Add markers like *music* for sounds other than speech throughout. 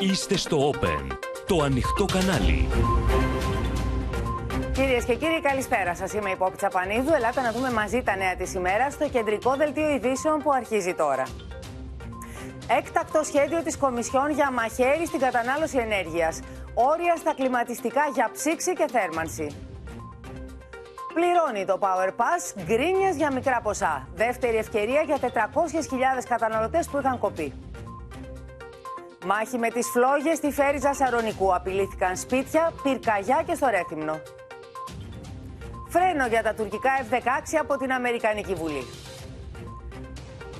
Είστε στο Open, το ανοιχτό κανάλι. Κυρίες και κύριοι, καλησπέρα σας. Είμαι η Πόπη Τσαπανίδου. Ελάτε να δούμε μαζί τα νέα της ημέρα στο κεντρικό δελτίο ειδήσεων που αρχίζει τώρα. Έκτακτο σχέδιο της Κομισιόν για μαχαίρι στην κατανάλωση ενέργειας. Όρια στα κλιματιστικά για ψήξη και θέρμανση. Πληρώνει το Power Pass γκρίνιες για μικρά ποσά. Δεύτερη ευκαιρία για 400.000 καταναλωτές που είχαν κοπεί. Μάχη με τις φλόγες στη Φέριζα Σαρονικού. Απειλήθηκαν σπίτια, πυρκαγιά και στο Ρέθυμνο. Φρένο για τα τουρκικά F-16 από την Αμερικανική Βουλή.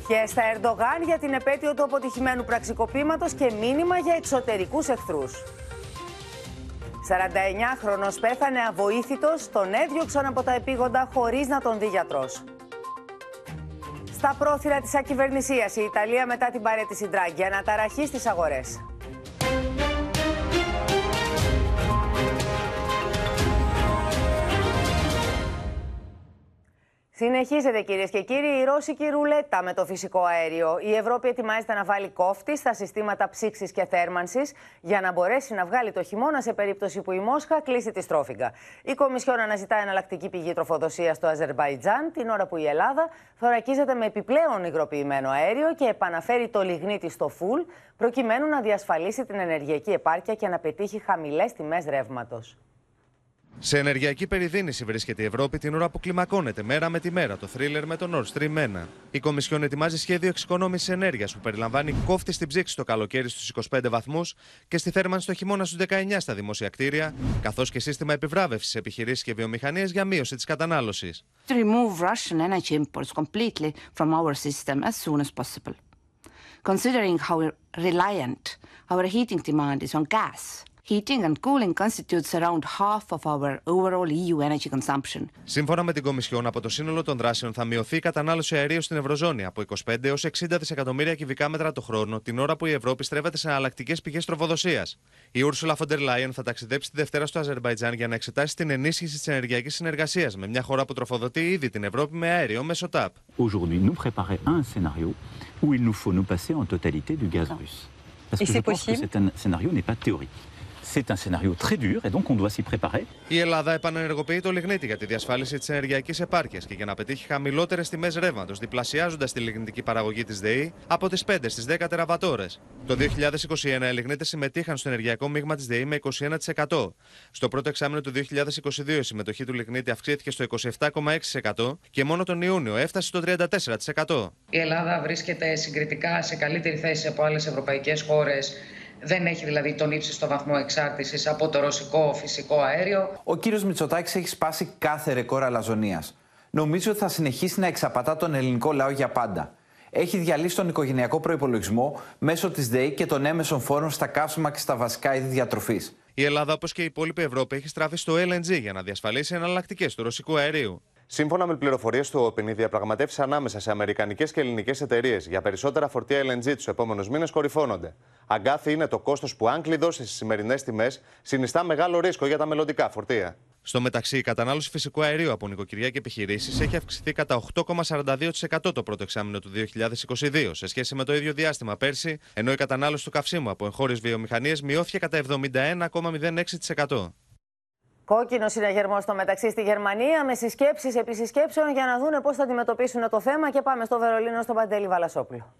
Και στα Ερντογάν για την επέτειο του αποτυχημένου πραξικοπήματος και μήνυμα για εξωτερικούς εχθρούς. 49χρονος πέθανε αβοήθητος, τον έδιωξαν από τα επίγοντα χωρίς να τον δει γιατρός. Στα πρόθυρα της ακυβερνησίας η Ιταλία μετά την παρέτηση Ντράγκη αναταραχή στις αγορές. Συνεχίζεται κυρίες και κύριοι η ρώσικη ρουλέτα με το φυσικό αέριο. Η Ευρώπη ετοιμάζεται να βάλει κόφτη στα συστήματα ψήξης και θέρμανσης για να μπορέσει να βγάλει το χειμώνα σε περίπτωση που η Μόσχα κλείσει τη στρόφιγγα. Η Κομισιόν αναζητά εναλλακτική πηγή τροφοδοσίας στο Αζερβαϊτζάν, την ώρα που η Ελλάδα θωρακίζεται με επιπλέον υγροποιημένο αέριο και επαναφέρει το λιγνίτη στο φουλ, προκειμένου να διασφαλίσει την ενεργειακή επάρκεια και να πετύχει χαμηλές τιμές ρεύματος. Σε ενεργειακή περιδίνηση βρίσκεται η Ευρώπη την ώρα που κλιμακώνεται μέρα με τη μέρα το θρίλερ με το Nord Stream 1. Η Κομισιόν ετοιμάζει σχέδιο εξοικονόμησης ενέργειας που περιλαμβάνει κόφτη στην ψήξη το καλοκαίρι στους 25 βαθμούς και στη θέρμανση το χειμώνα στους 19 στα δημόσια κτίρια, καθώς και σύστημα επιβράβευσης επιχειρήσεις και βιομηχανίες για μείωση της κατανάλωσης. remove Russian energy imports completely from our system as soon as possible. Considering how reliant our heating demand is on gas, Heating and cooling constitutes around half of our overall EU energy consumption. Σύμφωνα με την Κομισιόν, από το σύνολο των δράσεων θα μειωθεί η κατανάλωση αερίου στην Ευρωζώνη από 25 έως 60 δισεκατομμύρια κυβικά μέτρα το χρόνο, την ώρα που η Ευρώπη στρέφεται σε εναλλακτικέ πηγές τροφοδοσίας. Η Ursula von der Leyen θα ταξιδέψει τη Δευτέρα στο Αζερβαϊτζάν για να εξετάσει την ενίσχυση της ενεργειακής συνεργασίας με μια χώρα που τροφοδοτεί ήδη την Ευρώπη με αέριο μέσω ΤΑΠ. Aujourd'hui, nous préparer un scénario où il nous faut nous passer en totalité du gaz russe. Parce Et que je c'est pense que possible; c'est un scénario n'est pas théorique. C'est un scénario très dur et donc on doit s'y préparer. Η Ελλάδα επανενεργοποιεί το λιγνίτη για τη διασφάλιση της ενεργειακής επάρκειας και για να πετύχει χαμηλότερες τιμές ρεύματος, διπλασιάζοντας τη λιγνητική παραγωγή της ΔΕΗ από τις 5 στις 10 τεραβατόρες. Το 2021 οι λιγνίτε συμμετείχαν στο ενεργειακό μείγμα της ΔΕΗ με 21%. Στο πρώτο εξάμεινο του 2022 η συμμετοχή του λιγνίτη αυξήθηκε στο 27,6% και μόνο τον Ιούνιο έφτασε στο 34%. Η Ελλάδα βρίσκεται συγκριτικά σε καλύτερη θέση από άλλες ευρωπαϊκές χώρες. Δεν έχει δηλαδή τον ύψιστο βαθμό εξάρτησης από το ρωσικό φυσικό αέριο. Ο κύριος Μητσοτάκης έχει σπάσει κάθε ρεκόρ αλαζονίας. Νομίζω ότι θα συνεχίσει να εξαπατά τον ελληνικό λαό για πάντα. Έχει διαλύσει τον οικογενειακό προπολογισμό μέσω της ΔΕΗ και των έμεσων φόρων στα καύσιμα και στα βασικά είδη διατροφής. Η Ελλάδα, όπως και η υπόλοιπη Ευρώπη, έχει στραφεί στο LNG για να διασφαλίσει εναλλακτικές του ρωσικού αερίου. Σύμφωνα με πληροφορίες του Open, οι διαπραγματεύσεις ανάμεσα σε αμερικανικές και ελληνικές εταιρείες για περισσότερα φορτία LNG τους επόμενους μήνες κορυφώνονται. Αγκάθι είναι το κόστος που, αν κλειδώσει στις σημερινές τιμές, συνιστά μεγάλο ρίσκο για τα μελλοντικά φορτία. Στο μεταξύ, η κατανάλωση φυσικού αερίου από νοικοκυριά και επιχειρήσεις έχει αυξηθεί κατά 8,42% το πρώτο εξάμεινο του 2022 σε σχέση με το ίδιο διάστημα πέρσι, ενώ η κατανάλωση του καυσίμου από εγχώριες βιομηχανίες μειώθηκε κατά 71,06%. Κόκκινο συναγερμό στο μεταξύ στη Γερμανία με συσκέψεις επί συσκέψεων για να δούνε πώς θα αντιμετωπίσουν το θέμα. Και πάμε στο Βερολίνο, στον Παντέλη Βαλασόπουλο.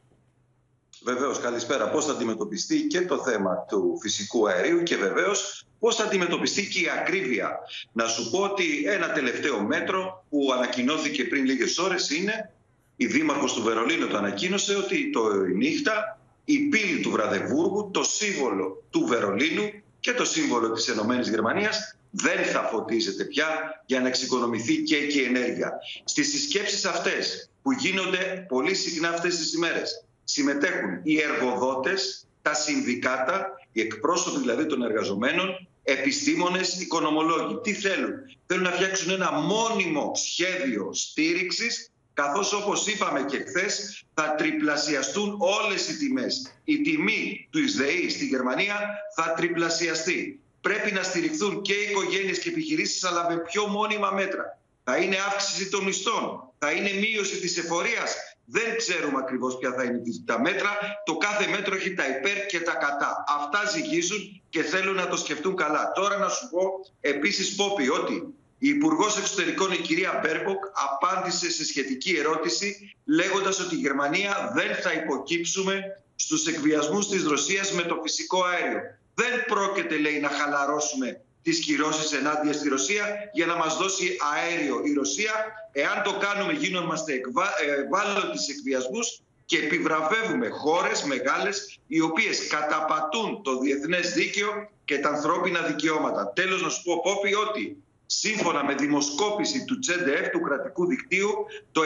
Βεβαίως, καλησπέρα. Πώς θα αντιμετωπιστεί και το θέμα του φυσικού αερίου και βεβαίως πώς θα αντιμετωπιστεί και η ακρίβεια. Να σου πω ότι ένα τελευταίο μέτρο που ανακοινώθηκε πριν λίγες ώρες είναι η Δήμαρχος του Βερολίνου το ανακοίνωσε ότι το η νύχτα η πύλη του Βραδεβούργου, το σύμβολο του Βερολίνου και το σύμβολο της Ενωμένης Γερμανίας δεν θα φωτίζεται πια για να εξοικονομηθεί και εκεί η ενέργεια. Στις συσκέψεις αυτές που γίνονται πολύ συχνά αυτές τις ημέρες συμμετέχουν οι εργοδότες, τα συνδικάτα, οι εκπρόσωποι δηλαδή των εργαζομένων, επιστήμονες, οικονομολόγοι. Τι θέλουν; Θέλουν να φτιάξουν ένα μόνιμο σχέδιο στήριξης καθώς όπως είπαμε και χθες θα τριπλασιαστούν όλες οι τιμές. Η τιμή του ΙΣΔΕΗ στη Γερμανία θα τριπλασιαστεί. Πρέπει να στηριχθούν και οι οικογένειες και επιχειρήσεις αλλά με πιο μόνιμα μέτρα. Θα είναι αύξηση των μισθών, θα είναι μείωση της εφορίας Δεν ξέρουμε ακριβώς ποια θα είναι τα μέτρα. Το κάθε μέτρο έχει τα υπέρ και τα κατά. Αυτά ζυγίζουν και θέλουν να το σκεφτούν καλά. Τώρα να σου πω επίσης, Πόπι, ότι η Υπουργός Εξωτερικών, η κυρία Μπέρμποκ, απάντησε σε σχετική ερώτηση λέγοντας ότι η Γερμανία δεν θα υποκύψουμε στους εκβιασμούς της Ρωσίας με το φυσικό αέριο. Δεν πρόκειται, λέει, να χαλαρώσουμε τις κυρώσεις ενάντια στη Ρωσία για να μας δώσει αέριο η Ρωσία. Εάν το κάνουμε γίνομαστε ευάλωτοι σε εκβιασμούς και επιβραβεύουμε χώρες μεγάλες οι οποίες καταπατούν το διεθνές δίκαιο και τα ανθρώπινα δικαιώματα. Τέλος να σου πω Πόπη ότι σύμφωνα με δημοσκόπηση του Τσέντεφ του κρατικού δικτύου το 70%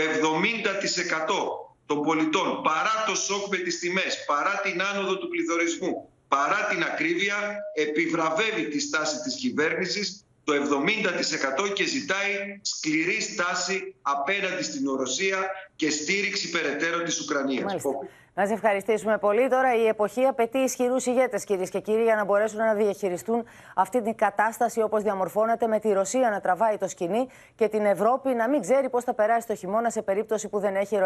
των πολιτών παρά το σοκ με τις τιμές, παρά την άνοδο του πληθωρισμού, παρά την ακρίβεια επιβραβεύει τη στάση της κυβέρνησης το 70% και ζητάει σκληρή στάση απέναντι στην Ρωσία και στήριξη περαιτέρω της Ουκρανίας. Να σε ευχαριστήσουμε πολύ. Τώρα η εποχή απαιτεί ισχυρούς ηγέτες, κυρίες και κύριοι, για να μπορέσουν να διαχειριστούν αυτή την κατάσταση όπως διαμορφώνεται, με τη Ρωσία να τραβάει το σκηνή και την Ευρώπη να μην ξέρει πώς θα περάσει το χειμώνα σε περίπτωση που δεν έχει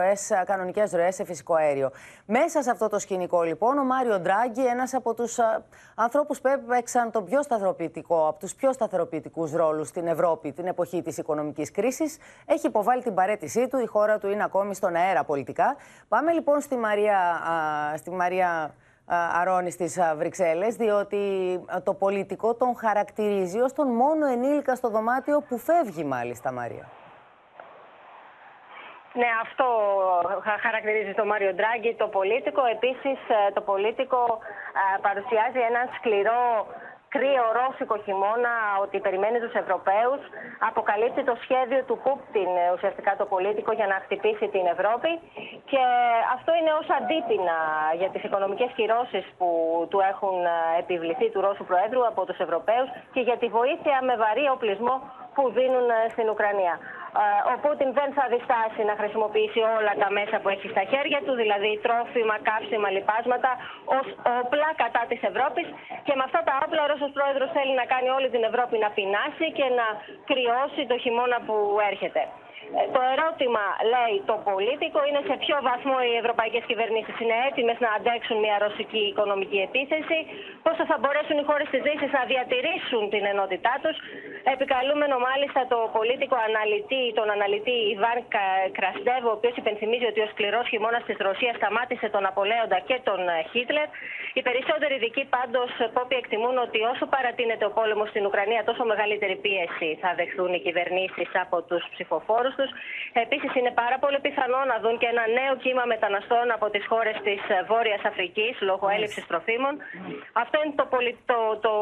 κανονικές ροές σε φυσικό αέριο. Μέσα σε αυτό το σκηνικό, λοιπόν, ο Μάριο Ντράγκη, ένας από τους ανθρώπους που έπαιξαν τον πιο σταθεροποιητικό, από τους πιο σταθεροποιητικούς ρόλους στην Ευρώπη την εποχή της οικονομικής κρίσης, έχει υποβάλει την παρέτησή του. Η χώρα του είναι ακόμη στον αέρα πολιτικά. Πάμε λοιπόν στη Μαρία στη Μαρία Αρώνη στις Βρυξέλλες, διότι το πολιτικό τον χαρακτηρίζει ως τον μόνο ενήλικα στο δωμάτιο που φεύγει μάλιστα, Μαρία. Ναι, αυτό χαρακτηρίζει το Μάριο Ντράγκη, το πολίτικο. Επίσης, ε, το πολίτικο παρουσιάζει έναν σκληρό κρύο ρώσικο χειμώνα ότι περιμένει τους Ευρωπαίους, αποκαλύπτει το σχέδιο του Πούκτιν ε, ουσιαστικά το πολίτικο για να χτυπήσει την Ευρώπη και αυτό είναι ως αντίπεινα για τις οικονομικές κυρώσεις που του έχουν ε, επιβληθεί του Ρώσου Προέδρου από τους Ευρωπαίους και για τη βοήθεια με βαρύ οπλισμό που δίνουν ε, στην Ουκρανία. Ο Πούτιν δεν θα διστάσει να χρησιμοποιήσει όλα τα μέσα που έχει στα χέρια του, δηλαδή τρόφιμα, καύσιμα, λιπάσματα, ως όπλα κατά της Ευρώπης. Και με αυτά τα όπλα ο Ρώσος Πρόεδρος θέλει να κάνει όλη την Ευρώπη να πεινάσει και να κρυώσει το χειμώνα που έρχεται. Ε, το ερώτημα, λέει το πολίτικο, είναι σε ποιο βαθμό οι ευρωπαϊκές κυβερνήσεις είναι έτοιμες να αντέξουν μια ρωσική οικονομική επίθεση, πόσο θα μπορέσουν οι χώρες της Δύσης να διατηρήσουν την ενότητά τους. Επικαλούμενο μάλιστα το πολίτικο αναλυτή, τον αναλυτή Ιβάν Κραστέβο, ο οποίος υπενθυμίζει ότι ο σκληρός χειμώνας της Ρωσίας σταμάτησε τον Απολέοντα και τον ε, Χίτλερ. Οι περισσότεροι ειδικοί πάντως πόποι εκτιμούν ότι όσο παρατείνεται ο πόλεμος στην Ουκρανία, τόσο μεγαλύτερη πίεση θα δεχθούν οι κυβερνήσεις από τους ψηφοφόρους του. Επίσης, είναι πάρα πολύ πιθανό να δουν και ένα νέο κύμα μεταναστών από τις χώρες της Βόρειας Αφρικής λόγω έλλειψης τροφίμων. Αυτό είναι το, το, το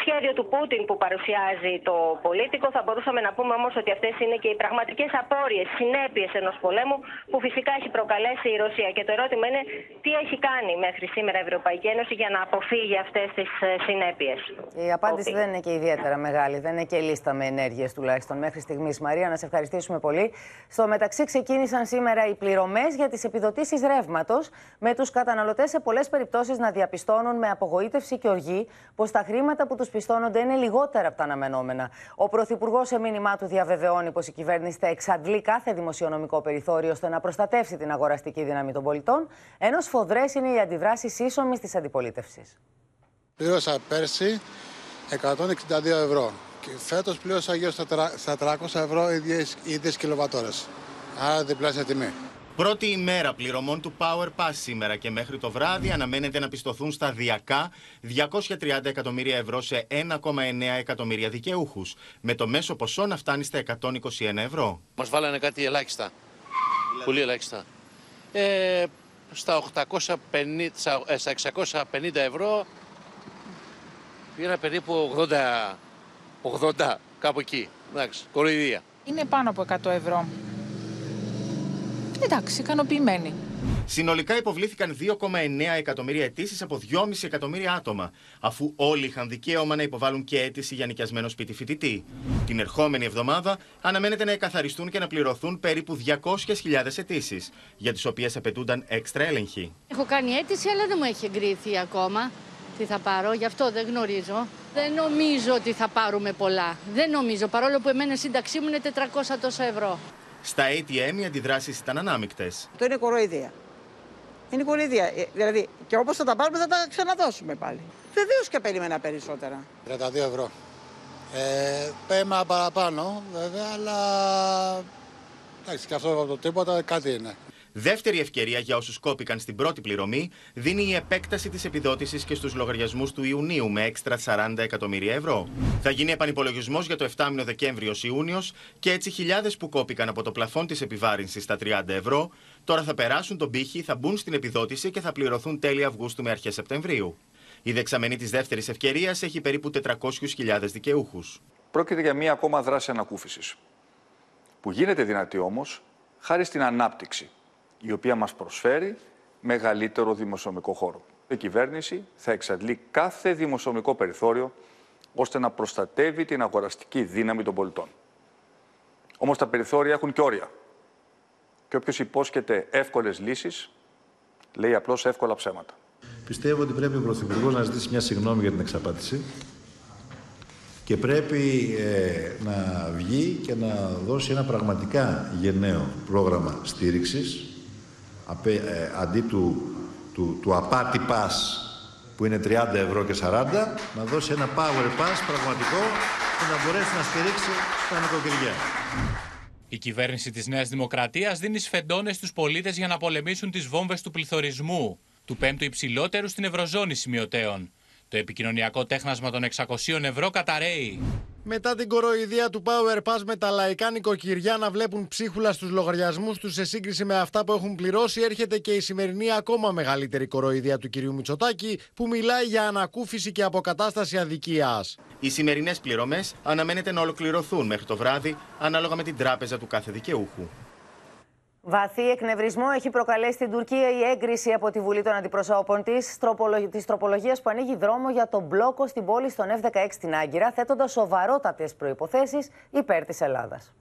σχέδιο του Πούτιν που παρουσιάζει το πολίτικο. Θα μπορούσαμε να πούμε όμως ότι αυτές είναι και οι πραγματικές απόρριες, συνέπειες ενός πολέμου που φυσικά έχει προκαλέσει η Ρωσία. Και το ερώτημα είναι τι έχει κάνει μέχρι σήμερα η Ευρωπαϊκή Ένωση για να αποφύγει αυτές τις ε, συνέπειες; Η απάντηση δεν είναι και ιδιαίτερα μεγάλη. Δεν είναι και λίστα με ενέργειες τουλάχιστον μέχρι στιγμής. Μαρία, να σε ευχαριστήσουμε πολύ. Στο μεταξύ, ξεκίνησαν σήμερα οι πληρωμές για τις επιδοτήσεις ρεύματος, με τους καταναλωτές σε πολλές περιπτώσεις να διαπιστώνουν με απογοήτευση και οργή πως τα χρήματα που τους πιστώνονται είναι λιγότερα από τα αναμενόμενα. Ο Πρωθυπουργός, σε μήνυμά του, διαβεβαιώνει πως η κυβέρνηση θα εξαντλεί κάθε δημοσιονομικό περιθώριο ώστε να προστατεύσει την αγοραστική δύναμη των πολιτών, ενώ σφοδρές είναι οι αντιδράσεις ίσομης της αντιπολίτευσης. Πλήρωσα πέρσι 162 ευρώ. Και φέτος πλήρωσα γύρω στα 300 ευρώ ίδιες, ίδιες κιλοβατόρες. Άρα διπλάσια τιμή. Πρώτη ημέρα πληρωμών του Power Pass σήμερα και μέχρι το βράδυ αναμένεται να πιστωθούν σταδιακά 230 εκατομμύρια ευρώ σε 1,9 εκατομμύρια δικαιούχους. Με το μέσο ποσό να φτάνει στα 121 ευρώ. Μας βάλανε κάτι ελάχιστα. Πολύ ελάχιστα. Ε, στα, 850, στα 650 ευρώ πήρα περίπου 80 80, κάπου εκεί. Εντάξει, κοροϊδία. Είναι πάνω από 100 ευρώ. Εντάξει, ικανοποιημένοι. Συνολικά υποβλήθηκαν 2,9 εκατομμύρια αιτήσεις από 2,5 εκατομμύρια άτομα, αφού όλοι είχαν δικαίωμα να υποβάλουν και αίτηση για νοικιασμένο σπίτι φοιτητή. Την ερχόμενη εβδομάδα αναμένεται να εκαθαριστούν και να πληρωθούν περίπου 200.000 αιτήσεις, για τις οποίες απαιτούνταν έξτρα έλεγχοι. Έχω κάνει αίτηση, αλλά δεν μου έχει εγκριθεί ακόμα τι θα πάρω, γι' αυτό δεν γνωρίζω. Δεν νομίζω ότι θα πάρουμε πολλά. Δεν νομίζω, παρόλο που εμένα η σύνταξή μου είναι 400 τόσα ευρώ. Στα ATM οι αντιδράσεις ήταν ανάμεικτες. Αυτό είναι κοροϊδία. Είναι κοροϊδία. Ε, Δηλαδή, και όπως θα τα πάρουμε, θα τα ξαναδώσουμε πάλι. Βεβαίως και περίμενα περισσότερα. 32 ευρώ. Ε, πέμα παραπάνω, βέβαια, αλλά. Εντάξει, και αυτό το τίποτα κάτι είναι. Δεύτερη ευκαιρία για όσους κόπηκαν στην πρώτη πληρωμή δίνει η επέκταση της επιδότησης και στους λογαριασμούς του Ιουνίου με έξτρα 40 εκατομμύρια ευρώ. Θα γίνει επανυπολογισμός για το 7 μήνο Δεκέμβριο Ιούνιος και έτσι χιλιάδες που κόπηκαν από το πλαφόν της επιβάρυνσης στα 30 ευρώ τώρα θα περάσουν τον πύχη, θα μπουν στην επιδότηση και θα πληρωθούν τέλη Αυγούστου με αρχές Σεπτεμβρίου. Η δεξαμενή της δεύτερης ευκαιρίας έχει περίπου 400.000 δικαιούχους. Πρόκειται για μία ακόμα δράση ανακούφισης, που γίνεται δυνατή όμως χάρη στην ανάπτυξη, η οποία μας προσφέρει μεγαλύτερο δημοσιονομικό χώρο. Η κυβέρνηση θα εξαντλεί κάθε δημοσιονομικό περιθώριο ώστε να προστατεύει την αγοραστική δύναμη των πολιτών. Όμως τα περιθώρια έχουν και όρια. Και όποιος υπόσχεται εύκολες λύσεις, λέει απλώς εύκολα ψέματα. Πιστεύω ότι πρέπει ο Πρωθυπουργός να ζητήσει μια συγγνώμη για την εξαπάτηση και πρέπει ε, να βγει και να δώσει ένα πραγματικά γενναίο πρόγραμμα στήριξης απέ, ε, αντί του, του, του απάτη pass που είναι 30 ευρώ και 40 να δώσει ένα power pass πραγματικό που να μπορέσει να στηρίξει τα νοικοκυριά. Η κυβέρνηση της Νέας Δημοκρατίας δίνει σφεντώνες στους πολίτες για να πολεμήσουν τις βόμβες του πληθωρισμού, του πέμπτου υψηλότερου στην Ευρωζώνη σημειωτέων. Το επικοινωνιακό τέχνασμα των 600 ευρώ καταραίει. Μετά την κοροϊδία του Power Pass με τα λαϊκά νοικοκυριά να βλέπουν ψίχουλα στους λογαριασμούς τους σε σύγκριση με αυτά που έχουν πληρώσει, έρχεται και η σημερινή ακόμα μεγαλύτερη κοροϊδία του κυρίου Μητσοτάκη, που μιλάει για ανακούφιση και αποκατάσταση αδικίας. Οι σημερινές πληρωμές αναμένεται να ολοκληρωθούν μέχρι το βράδυ, ανάλογα με την τράπεζα του κάθε δικαιούχου. Βαθύ εκνευρισμό έχει προκαλέσει στην Τουρκία η έγκριση από τη Βουλή των Αντιπροσώπων της τροπολογίας που ανοίγει δρόμο για τον μπλόκο στην πόλη στον F-16 στην Άγκυρα, θέτοντας σοβαρότατες προποθέσει υπέρ της Ελλάδας.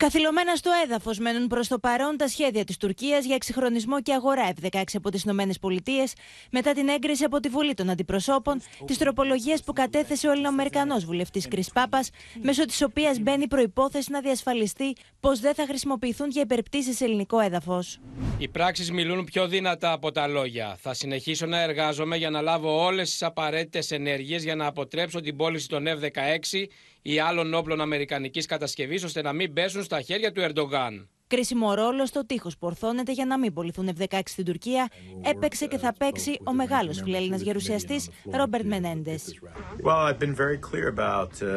Καθυλωμένα στο έδαφος μένουν προς το παρόν τα σχέδια της Τουρκίας για εξυγχρονισμό και αγορά F-16 από τις ΗΠΑ μετά την έγκριση από τη Βουλή των Αντιπροσώπων τη τροπολογία που κατέθεσε ο Ελληνοαμερικανός βουλευτής Κρι Πάπας, μέσω της οποίας μπαίνει προπόθεση να διασφαλιστεί πως δεν θα χρησιμοποιηθούν για υπερπτήσεις σε ελληνικό έδαφος. Οι πράξεις μιλούν πιο δυνατά από τα λόγια. Θα συνεχίσω να εργάζομαι για να λάβω όλες τις απαραίτητες ενέργειες για να αποτρέψω την πώληση των F-16 ή άλλων όπλων αμερικανικής κατασκευής ώστε να μην πέσουν στα χέρια του Ερντογάν. Κρίσιμο ρόλο στο τείχος που ορθώνεται για να μην πολιθούν F-16 στην Τουρκία έπαιξε και θα παίξει ο μεγάλος φιλέλληνας γερουσιαστής Ρόμπερτ Μενέντες. Well, I've been very clear about uh,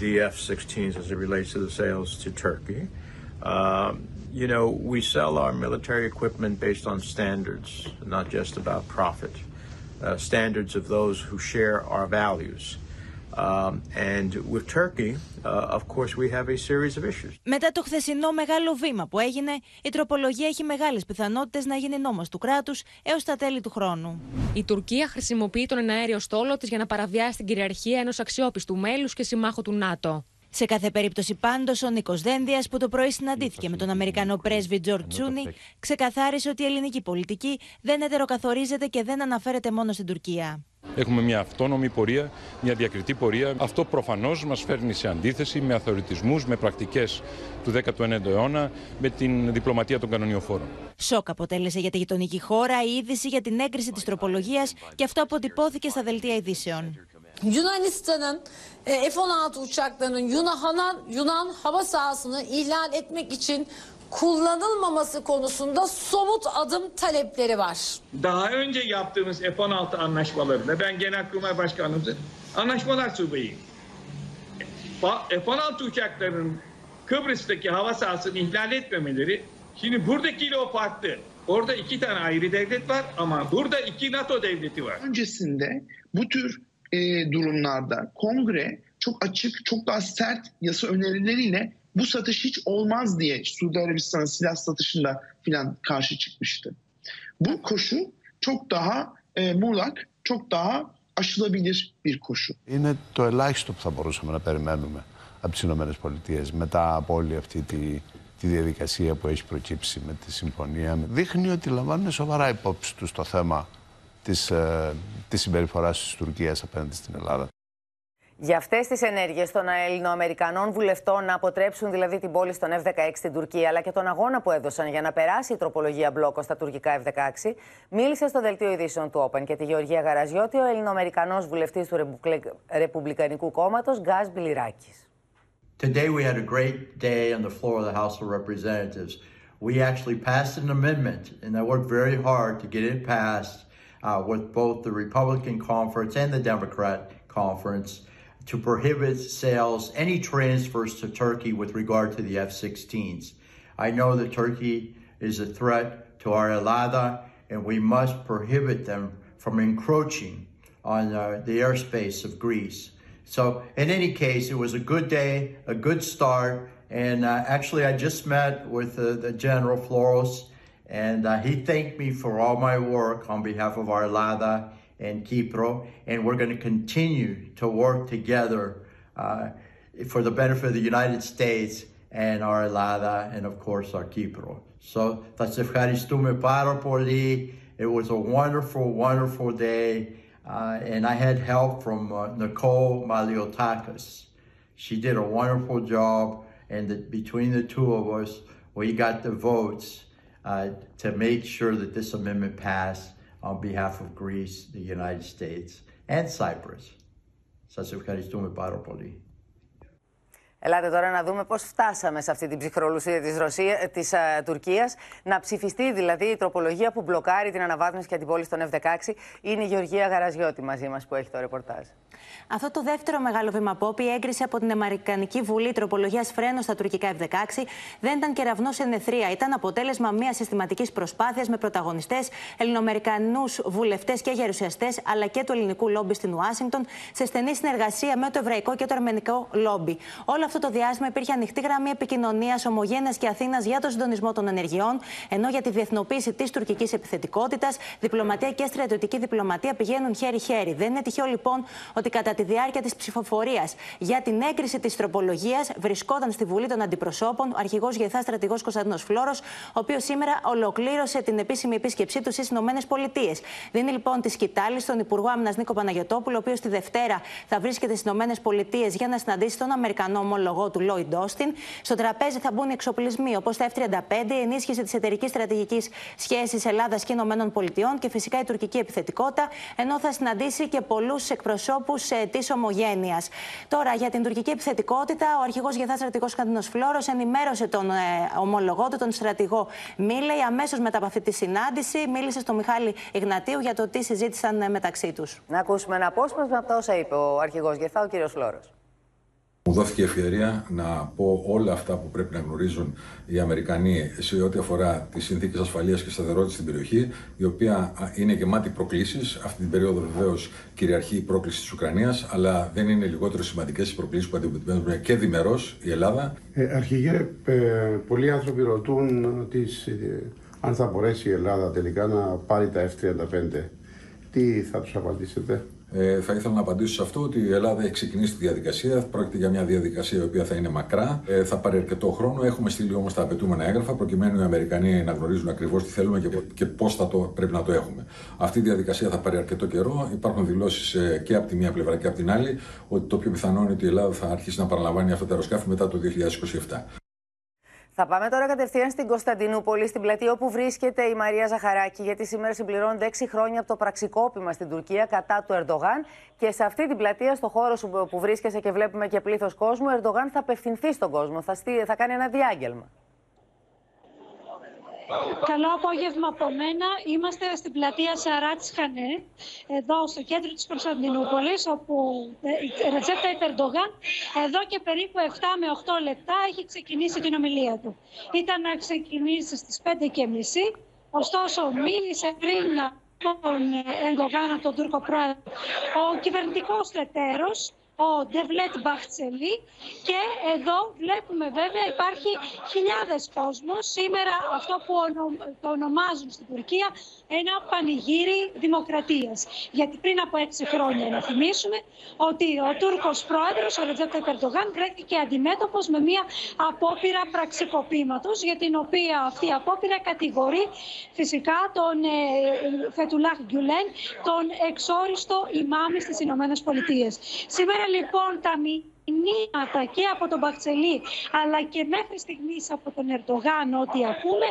the F-16s as it relates to the sales to Turkey. Uh, you know, we sell our military equipment based on standards, not just about profit. Uh, standards of those who share our values. Um, and with Turkey, uh, of course, we have a series of issues. Μετά το χθεσινό μεγάλο βήμα που έγινε, η τροπολογία έχει μεγάλες πιθανότητες να γίνει νόμος του κράτους έως τα τέλη του χρόνου. Η Τουρκία χρησιμοποιεί τον εναέριο στόλο της για να παραβιάσει την κυριαρχία ενός αξιόπιστου μέλους και συμμάχου του ΝΑΤΟ. Σε κάθε περίπτωση πάντως, ο Νίκος Δένδιας, που το πρωί συναντήθηκε με τον Αμερικανό πρέσβη Τζορτ Τσούνι, ξεκαθάρισε ότι η ελληνική πολιτική δεν ετεροκαθορίζεται και δεν αναφέρεται μόνο στην Τουρκία. Έχουμε μια αυτόνομη πορεία, μια διακριτή πορεία. Αυτό προφανώς μας φέρνει σε αντίθεση με αθωρητισμού, με πρακτικές του 19ου αιώνα, με την διπλωματία των κανονιοφόρων. Σοκ αποτέλεσε για τη γειτονική χώρα η είδηση για την έγκριση της τροπολογίας και αυτό αποτυπώθηκε στα δελτία ειδήσεων. Yunanistan'ın e, F-16 uçaklarının Yunan, Yunan hava sahasını ihlal etmek için kullanılmaması konusunda somut adım talepleri var. Daha önce yaptığımız F-16 anlaşmalarında ben Genelkurmay Başkanımızı anlaşmalar subayıyım. F-16 uçaklarının Kıbrıs'taki hava sahasını ihlal etmemeleri şimdi buradakiyle o farklı. Orada iki tane ayrı devlet var ama burada iki NATO devleti var. Öncesinde bu tür e, durumlarda kongre çok açık, çok daha sert yasa önerileriyle bu satış hiç olmaz diye Suudi Arabistan'a silah satışında filan karşı çıkmıştı. Bu koşu çok daha e, muğlak, çok daha aşılabilir bir koşu. Είναι το ελάχιστο που θα μπορούσαμε να περιμένουμε από τις Ηνωμένες Πολιτείες μετά από όλη αυτή τη, τη διαδικασία που έχει προκύψει με τη συμφωνία. Δείχνει ότι λαμβάνουν σοβαρά υπόψη τους το θέμα της, ε, της συμπεριφοράς της Τουρκίας απέναντι στην Ελλάδα. Για αυτές τις ενέργειες των Ελληνοαμερικανών βουλευτών να αποτρέψουν δηλαδή την πόλη στον F-16 στην Τουρκία, αλλά και τον αγώνα που έδωσαν για να περάσει η τροπολογία μπλόκο στα τουρκικά F-16, μίλησε στο δελτίο ειδήσεων του Όπεν και τη Γεωργία Γαραζιώτη ο Ελληνοαμερικανό βουλευτής του Ρεπουμπλικανικού Κόμματος Γκάζ Μπιλιράκης. Today we had a great day on the floor of the House of Representatives. We actually passed an amendment, and I worked very hard to get it passed uh, with both the Republican conference and the Democrat conference. to prohibit sales, any transfers to Turkey with regard to the F-16s. I know that Turkey is a threat to our Alada, and we must prohibit them from encroaching on uh, the airspace of Greece. So in any case, it was a good day, a good start. And uh, actually, I just met with uh, the General Floros, and uh, he thanked me for all my work on behalf of Arlada and Kipro. And we're going to continue to work together uh, for the benefit of the United States and Arlada and, of course, our Kipro. So, It was a wonderful, wonderful day. Uh, and I had help from uh, Nicole Maliotakis. She did a wonderful job, and the, between the two of us, we got the votes uh, to make sure that this amendment passed on behalf of Greece, the United States and Cyprus. Σας ευχαριστούμε πάρα πολύ. Ελάτε τώρα να δούμε πώς φτάσαμε σε αυτή την ψυχρολουσία της, Ρωσία, της uh, Τουρκίας. Να ψηφιστεί δηλαδή η τροπολογία που μπλοκάρει την αναβάθμιση και την πόλη στον F-16. Είναι η Γεωργία Γαραζιώτη μαζί μας που έχει το ρεπορτάζ. Αυτό το δεύτερο μεγάλο βήμα πόπη, η έγκριση από την Αμερικανική Βουλή τροπολογίας φρένος στα τουρκικά F-16, δεν ήταν κεραυνό ενεθρία. Ήταν αποτέλεσμα μιας συστηματικής προσπάθειας με πρωταγωνιστές, Ελληνοαμερικανούς βουλευτές και γερουσιαστές, αλλά και του ελληνικού λόμπι στην Ουάσιγκτον, σε στενή συνεργασία με το εβραϊκό και το αρμενικό λόμπι. Όλο αυτό το διάστημα υπήρχε ανοιχτή γραμμή επικοινωνίας Ομογένειας και Αθήνας για το συντονισμό των ενεργειών, ενώ για τη διεθνοποίηση της τουρκικής επιθετικότητας, διπλωματία και στρατιωτική διπλωματία πηγαίνουν χέρι-χέρι. Δεν είναι τυχαίο λοιπόν ότι κατά τη διάρκεια της ψηφοφορίας για την έγκριση της τροπολογίας βρισκόταν στη Βουλή των Αντιπροσώπων ο αρχηγός Γεθάς στρατηγός Κωνσταντίνο Φλόρος, ο οποίος σήμερα ολοκλήρωσε την επίσημη επίσκεψή τους στις ΗΠΑ. Δίνει λοιπόν τη σκητάλη στον Υπουργό Άμυνας Νίκο Παναγιοτόπουλο, ο οποίος τη Δευτέρα θα βρίσκεται στις ΗΠΑ για να συναντήσει τον Αμερικανό ομολογό του Λόιντ Όστιν. Στο τραπέζι θα μπουν οι εξοπλισμοί όπως τα F-35, η ενίσχυση της εταιρικής στρατηγικής σχέσης Ελλάδας και ΗΠΑ και φυσικά η τουρκική επιθετικότητα, ενώ θα συναντήσει και πολλούς εκπροσώπους ε, της ομογένειας. Τώρα, για την τουρκική επιθετικότητα, ο αρχηγός Γεθά στρατηγό Καντινός Φλόρο ενημέρωσε τον ε, ομολογό του, τον στρατηγό Μίλεϊ, αμέσως μετά από αυτή τη συνάντηση. Μίλησε στον Μιχάλη Ιγνατίου για το τι συζήτησαν ε, μεταξύ τους. Να ακούσουμε ένα απόσπασμα από τα όσα είπε ο αρχηγός Γεθά, ο κ. Φλόρο. Μου δόθηκε ευκαιρία να πω όλα αυτά που πρέπει να γνωρίζουν οι Αμερικανοί σε ό,τι αφορά τις συνθήκες ασφαλείας και σταθερότητας στην περιοχή, η οποία είναι γεμάτη προκλήσεις. Αυτή την περίοδο βεβαίως κυριαρχεί η πρόκληση της Ουκρανίας, αλλά δεν είναι λιγότερο σημαντικές οι προκλήσεις που αντιμετωπίζουμε και διμερό η Ελλάδα. Ε, αρχηγέ, ε, πολλοί άνθρωποι ρωτούν τις, ε, αν θα μπορέσει η Ελλάδα τελικά να πάρει τα F-35. Τι θα τους απαντήσετε; Ε, θα ήθελα να απαντήσω σε αυτό ότι η Ελλάδα έχει ξεκινήσει τη διαδικασία. Πρόκειται για μια διαδικασία η οποία θα είναι μακρά. Ε, θα πάρει αρκετό χρόνο. Έχουμε στείλει όμως τα απαιτούμενα έγγραφα προκειμένου οι Αμερικανοί να γνωρίζουν ακριβώς τι θέλουμε και, και πώς θα το πρέπει να το έχουμε. Αυτή η διαδικασία θα πάρει αρκετό καιρό. Υπάρχουν δηλώσεις ε, και από τη μία πλευρά και από την άλλη ότι το πιο πιθανό είναι ότι η Ελλάδα θα αρχίσει να παραλαμβάνει αυτά τα αεροσκάφη μετά το 2027. Θα πάμε τώρα κατευθείαν στην Κωνσταντινούπολη, στην πλατεία όπου βρίσκεται η Μαρία Ζαχαράκη, γιατί σήμερα συμπληρώνονται 6 χρόνια από το πραξικόπημα στην Τουρκία κατά του Ερντογάν. Και σε αυτή την πλατεία, στο χώρο σου που βρίσκεσαι και βλέπουμε και πλήθος κόσμου, ο Ερντογάν θα απευθυνθεί στον κόσμο, θα, θα κάνει ένα διάγγελμα. Καλό απόγευμα από μένα. Είμαστε στην πλατεία Σαράτς Χανέ, εδώ στο κέντρο της Κωνσταντινούπολης, όπου η Ρετσέπτα Υπερντογάν εδώ και περίπου 7 με 8 λεπτά έχει ξεκινήσει την ομιλία του. Ήταν να ξεκινήσει στις 5 και μισή, ωστόσο μίλησε πριν τον Ερντογάν, τον Τούρκο πρόεδρο, ο κυβερνητικός τετέρος, ο Ντεβλέτ Μπαχτσελή και εδώ βλέπουμε βέβαια υπάρχει χιλιάδες κόσμος. Σήμερα αυτό που το ονομάζουν στην Τουρκία ένα πανηγύρι δημοκρατίας. Γιατί πριν από έξι χρόνια να θυμίσουμε ότι ο Τούρκος πρόεδρος, ο Ρετζέπτα Περντογάν, βρέθηκε αντιμέτωπος με μια απόπειρα πραξικοπήματος για την οποία αυτή η απόπειρα κατηγορεί φυσικά τον ε, Φετουλάχ Γκιουλέν, τον εξόριστο ημάμι στις Ηνωμένες Πολιτείες. Σήμερα λοιπόν τα μηνύματα και από τον Μπαχτσελή αλλά και μέχρι στιγμής από τον Ερντογάν ότι ακούμε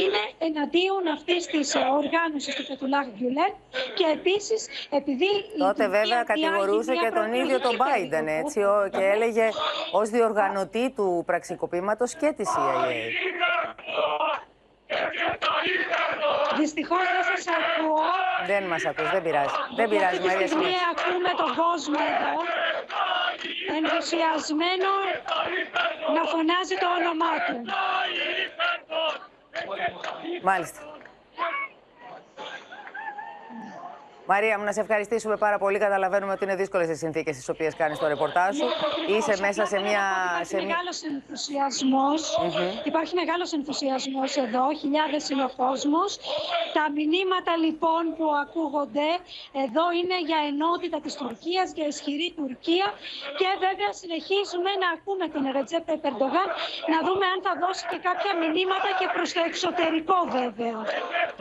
είναι εναντίον αυτής της οργάνωσης του Φετουλάχ Γκιουλέν και επίσης επειδή η Τότε Τουρκία βέβαια διάγει κατηγορούσε μια και τον ίδιο τον προεκλογική Biden περίοδο. έτσι, ο- και έλεγε ως διοργανωτή του πραξικοπήματος και της CIA. Δυστυχώς δεν σας ακούω. Δεν μας ακούς, δεν πειράζει. Δεν πειράζει, Αυτή τη Μαρία στιγμή συνέχισε. ακούμε τον κόσμο εδώ ενθουσιασμένο να φωνάζει το όνομά του. Μάλιστα. Μαρία μου, να σε ευχαριστήσουμε πάρα πολύ. Καταλαβαίνουμε ότι είναι δύσκολες οι συνθήκες στι οποίες κάνεις το ρεπορτάζ σου. Είσαι μέσα σε μια. Υπάρχει Σε μια... μεγάλος ενθουσιασμός. Υπάρχει μεγάλος ενθουσιασμός εδώ, χιλιάδες είναι ο κόσμος. Τα μηνύματα λοιπόν που ακούγονται εδώ είναι για ενότητα της Τουρκίας, για ισχυρή Τουρκία και βέβαια συνεχίζουμε να ακούμε τον Ρετζέπ Περντογάν να δούμε αν θα δώσει και κάποια μηνύματα και προς το εξωτερικό βέβαια.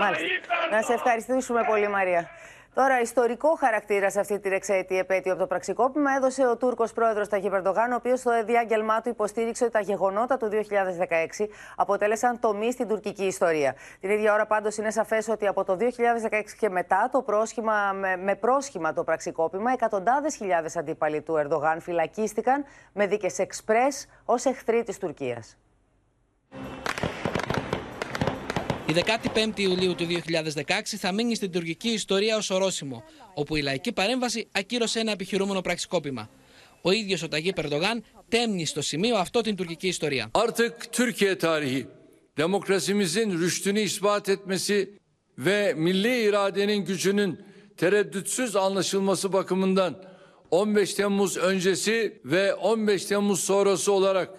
Μάλιστα. Να σε ευχαριστήσουμε πολύ, Μαρία. Τώρα, ιστορικό χαρακτήρα σε αυτή τη ρεξέτη επέτειο από το πραξικόπημα έδωσε ο Τούρκος πρόεδρος Ταγί Περντογάν, ο οποίος στο διάγγελμά του υποστήριξε ότι τα γεγονότα του 2016 αποτέλεσαν τομή στην τουρκική ιστορία. Την ίδια ώρα, πάντως, είναι σαφές ότι από το 2016 και μετά, το πρόσχημα, με, με πρόσχημα το πραξικόπημα, εκατοντάδες χιλιάδες αντίπαλοι του Ερντογάν φυλακίστηκαν με δίκες εξπρές ως εχθροί της Τουρκίας. Η 15η Ιουλίου του 2016 θα μείνει στην τουρκική ιστορία ως ορόσημο, όπου η λαϊκή παρέμβαση ακύρωσε ένα επιχειρούμενο πραξικόπημα. Ο ίδιος ο Ταγί Περντογάν τέμνει στο σημείο αυτό την τουρκική ιστορία. Artık Türkiye tarihi demokrasimizin rüştünü ispat etmesi ve milli iradenin gücünün tereddütsüz anlaşılması bakımından 15 Temmuz öncesi ve 15 Temmuz sonrası olarak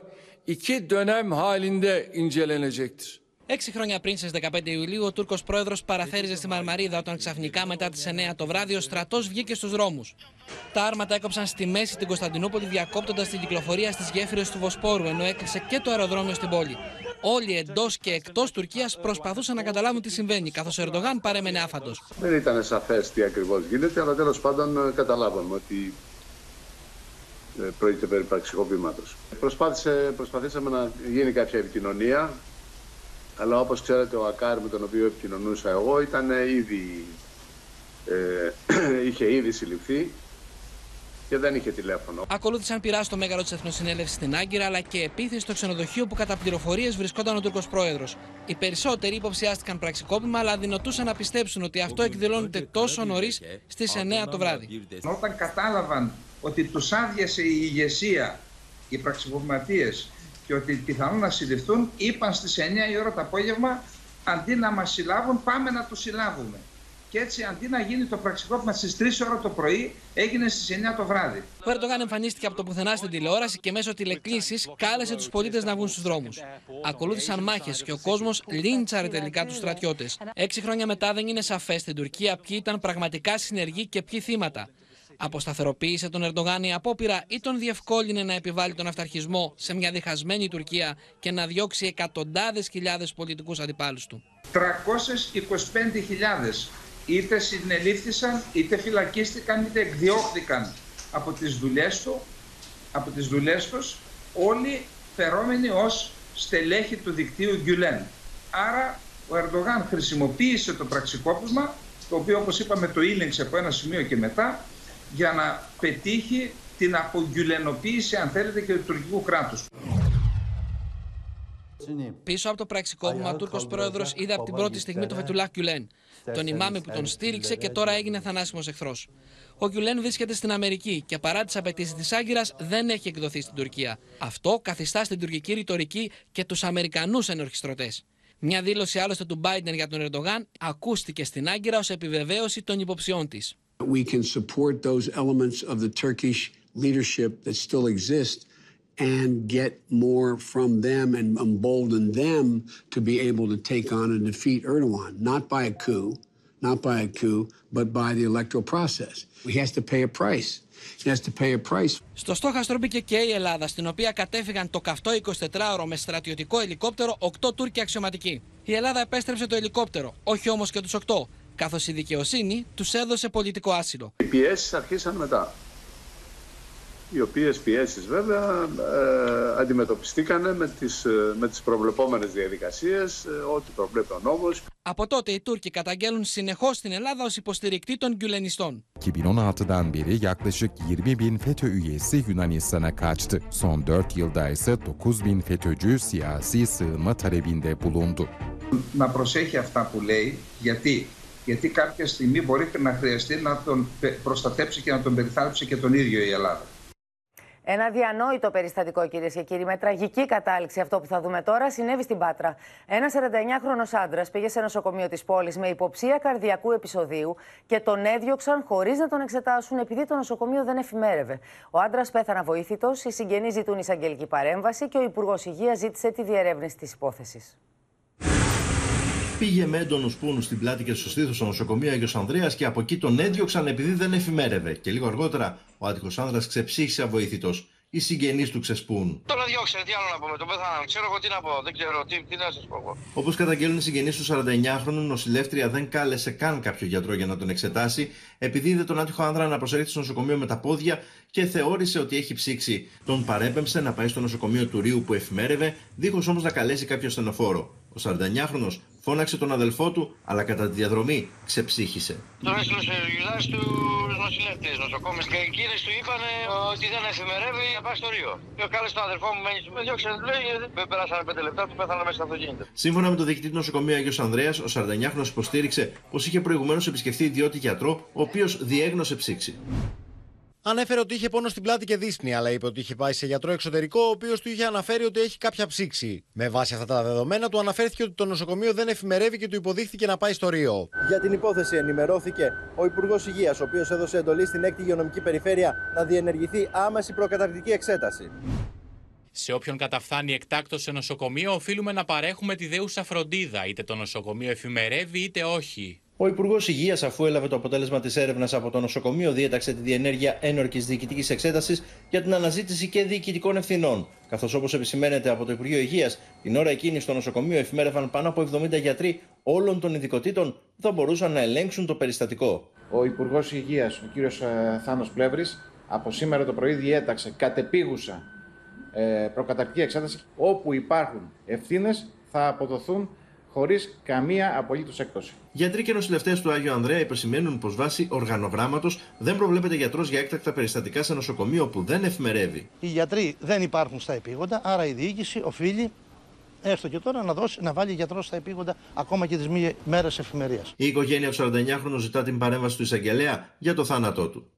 iki dönem halinde incelenecektir. Έξι χρόνια πριν στις 15 Ιουλίου, ο Τούρκος πρόεδρος παραθέριζε στη Μαρμαρίδα όταν ξαφνικά μετά τις 9 το βράδυ ο στρατός βγήκε στους δρόμους. Τα άρματα έκοψαν στη μέση την Κωνσταντινούπολη, διακόπτοντας την κυκλοφορία στις γέφυρες του Βοσπόρου, ενώ έκλεισε και το αεροδρόμιο στην πόλη. Όλοι εντός και εκτός Τουρκίας προσπαθούσαν να καταλάβουν τι συμβαίνει, καθώς ο Ερντογάν παρέμενε άφαντος. Δεν ήταν σαφές τι ακριβώς γίνεται, αλλά τέλος πάντων ε, καταλάβαμε ότι ε, πρόκειται περί πραξικοπήματος. Προσπαθήσαμε να γίνει κάποια επικοινωνία, αλλά όπως ξέρετε ο Ακάρ με τον οποίο επικοινωνούσα εγώ ήταν ήδη, ε, *clears throat* είχε ήδη συλληφθεί και δεν είχε τηλέφωνο. Ακολούθησαν πειρά στο μέγαρο της Εθνοσυνέλευσης στην Άγκυρα, αλλά και επίθεση στο ξενοδοχείο που κατά πληροφορίες βρισκόταν ο Τούρκος πρόεδρος. Οι περισσότεροι υποψιάστηκαν πραξικόπημα, αλλά αδυνατούσαν να πιστέψουν ότι αυτό εκδηλώνεται τόσο νωρίς στις 9 το βράδυ. Όταν κατάλαβαν ότι τους άδειασε η ηγεσία, οι πραξικοπηματίες και ότι πιθανόν να συλληφθούν, είπαν στις 9 η ώρα το απόγευμα αντί να μας συλλάβουν πάμε να τους συλλάβουμε. Και έτσι αντί να γίνει το πραξικόπημα στις 3 ώρα το πρωί έγινε στις 9 το βράδυ. Ο Ερντογάν εμφανίστηκε από το πουθενά στην τηλεόραση και μέσω τηλεκλήση κάλεσε τους πολίτες να βγουν στους δρόμους. Ακολούθησαν μάχες και ο κόσμος λίντσαρε τελικά τους στρατιώτες. Έξι χρόνια μετά δεν είναι σαφές στην Τουρκία ποιοι ήταν πραγματικά συνεργοί και ποιοι θύματα. Αποσταθεροποίησε τον Ερντογάν η απόπειρα ή τον διευκόλυνε να επιβάλλει τον αυταρχισμό σε μια διχασμένη Τουρκία και να διώξει εκατοντάδες χιλιάδες πολιτικούς αντιπάλους του. 325.000 είτε συνελήφθησαν, είτε φυλακίστηκαν, είτε εκδιώχθηκαν από τις δουλειές του, από τις δουλειές τους, όλοι φερόμενοι ως στελέχη του δικτύου Γκιουλέν. Άρα ο Ερντογάν χρησιμοποίησε το πραξικόπημα, το οποίο όπως είπαμε το ήλεγξε από ένα σημείο και μετά, για να πετύχει την απογκιουλενοποίηση, αν θέλετε, και του τουρκικού κράτους. Πίσω από το πραξικόπημα, ο Τούρκος πρόεδρος είδε από την πρώτη στιγμή το Φετουλάχ Γκιουλέν, τον ημάμι που τον στήριξε και τώρα έγινε θανάσιμος εχθρός. Ο Γκιουλέν βρίσκεται στην Αμερική και παρά τις απαιτήσεις της Άγκυρας δεν έχει εκδοθεί στην Τουρκία. Αυτό καθιστά στην τουρκική ρητορική και τους Αμερικανούς ενορχιστρωτές. Μια δήλωση άλλωστε του Biden για τον Ερντογάν ακούστηκε στην Άγκυρα ως επιβεβαίωση των υποψιών της. We can support those elements of the Turkish leadership that still exist and get more from them and embolden them to be able to take on and defeat Erdogan, not by a coup, not by a coup, but by the electoral process. He has to pay a price. He has to pay a price. Στο στόχαστρο μπήκε και η Ελλάδα, στην οποία κατέφυγαν το καυτό 24ωρο με στρατιωτικό ελικόπτερο 8 Τούρκοι αξιωματικοί. Η Ελλάδα επέστρεψε το ελικόπτερο, όχι όμω και του 8, καθώς η δικαιοσύνη τους έδωσε πολιτικό άσυλο. Οι πιέσεις αρχίσαν μετά. οι οποίες πιέσεις βέβαια ε, αντιμετωπιστήκαν με τις, ε, με τις προβλεπόμενες διαδικασίες, ε, ό,τι προβλέπει ο νόμος. Από τότε οι Τούρκοι καταγγέλουν συνεχώς την Ελλάδα ως υποστηρικτή των γκουλενιστών. 2016'dan beri yaklaşık 20 bin FETÖ üyesi Yunanistan'a kaçtı. Son 4 yılda ise 9 bin FETÖ'cü siyasi sığınma talebinde bulundu. Να προσέχει αυτά που λέει, γιατί γιατί κάποια στιγμή μπορεί να χρειαστεί να τον προστατέψει και να τον περιθάλψει και τον ίδιο η Ελλάδα. Ένα διανόητο περιστατικό, κυρίες και κύριοι, με τραγική κατάληξη. Αυτό που θα δούμε τώρα συνέβη στην Πάτρα. Ένας 49χρονο άντρας πήγε σε νοσοκομείο της πόλης με υποψία καρδιακού επεισοδίου και τον έδιωξαν χωρίς να τον εξετάσουν επειδή το νοσοκομείο δεν εφημέρευε. Ο άντρας πέθανε αβοήθητος, οι συγγενείς ζητούν εισαγγελική παρέμβαση και ο Υπουργός Υγείας ζήτησε τη διερεύνηση της υπόθεσης. Πήγε με έντονους πόνους στην πλάτη και στο στήθος στο νοσοκομείο Αγιο Ανδρέας και από εκεί τον έδιωξαν επειδή δεν εφημέρευε. Και λίγο αργότερα ο άτυχος άνδρας ξεψύχησε αβοήθητος. Οι συγγενείς του ξεσπούν. Τώρα διώξε, τι άλλο να πούμε, τον πέθαναν. Ξέρω εγώ τι να πω, δεν ξέρω τι, τι να σας πω εγώ. Όπως καταγγέλνουν οι συγγενείς του 49χρονου, νοσηλεύτρια δεν κάλεσε καν κάποιο γιατρό για να τον εξετάσει, επειδή είδε τον άτυχο άνδρα να προσέλθει στο νοσοκομείο με τα πόδια και θεώρησε ότι έχει ψήξει. Τον παρέπεμψε να πάει στο νοσοκομείο του Ρίου που εφημέρευε, δίχως όμως να καλέσει κάποιο στενοφόρο. Ο 49χρονο φώναξε τον αδελφό του, αλλά κατά τη διαδρομή ξεψύχησε. Τώρα έστειλε γιουδάρι του νοσηλεύτη νοσοκόμες και εκείνε του είπαν ότι δεν εφημερεύει να πάει στο Ρίο. Και κάλεσε τον αδελφός μου, με διώξε, λέει, δεν περάσανε πέντε λεπτά, του πέθανε μέσα στο αυτοκίνητο. Σύμφωνα με το διοικητή του νοσοκομείου Αγιο Ανδρέας, ο 49χρονο υποστήριξε πως είχε προηγουμένως επισκεφθεί ιδιώτη γιατρό, ο οποίος διέγνωσε ψήξη. Ανέφερε ότι είχε πόνο στην πλάτη και δύσπνη, αλλά είπε ότι είχε πάει σε γιατρό εξωτερικό, ο οποίος του είχε αναφέρει ότι έχει κάποια ψήξη. Με βάση αυτά τα δεδομένα, του αναφέρθηκε ότι το νοσοκομείο δεν εφημερεύει και του υποδείχθηκε να πάει στο Ρίο. Για την υπόθεση ενημερώθηκε ο Υπουργός Υγείας, ο οποίος έδωσε εντολή στην 6η Υγειονομική Περιφέρεια να διενεργηθεί άμεση προκαταρκτική εξέταση. Σε όποιον καταφθάνει εκτάκτος σε νοσοκομείο, οφείλουμε να παρέχουμε τη δέουσα φροντίδα, είτε το νοσοκομείο εφημερεύει είτε όχι. Ο Υπουργός Υγείας, αφού έλαβε το αποτέλεσμα της έρευνας από το νοσοκομείο, διέταξε τη διενέργεια ένορκης διοικητικής εξέτασης για την αναζήτηση και διοικητικών ευθυνών. Καθώς, όπως επισημαίνεται από το Υπουργείο Υγείας, την ώρα εκείνη στο νοσοκομείο εφημέρευαν πάνω από 70 γιατροί όλων των ειδικοτήτων που θα μπορούσαν να ελέγξουν το περιστατικό. Ο Υπουργός Υγείας, ο κ. Θάνος Πλεύρης, από σήμερα το πρωί διέταξε κατεπίγουσα ε, προκαταρκτική εξέταση όπου υπάρχουν ευθύνες θα αποδοθούν χωρίς καμία απολύτως έκπτωση. Γιατροί και νοσηλευτές του Άγιου Ανδρέα υπεσημαίνουν πως βάσει οργανογράμματος δεν προβλέπεται γιατρός για έκτακτα περιστατικά σε νοσοκομείο που δεν εφημερεύει. Οι γιατροί δεν υπάρχουν στα επίγοντα, άρα η διοίκηση οφείλει έστω και τώρα να, δώσει, να βάλει γιατρό στα επίγοντα ακόμα και τις μία μέρες εφημερίας. Η οικογένεια του 49χρονου ζητά την παρέμβαση του εισαγγελέα για το θάνατό του.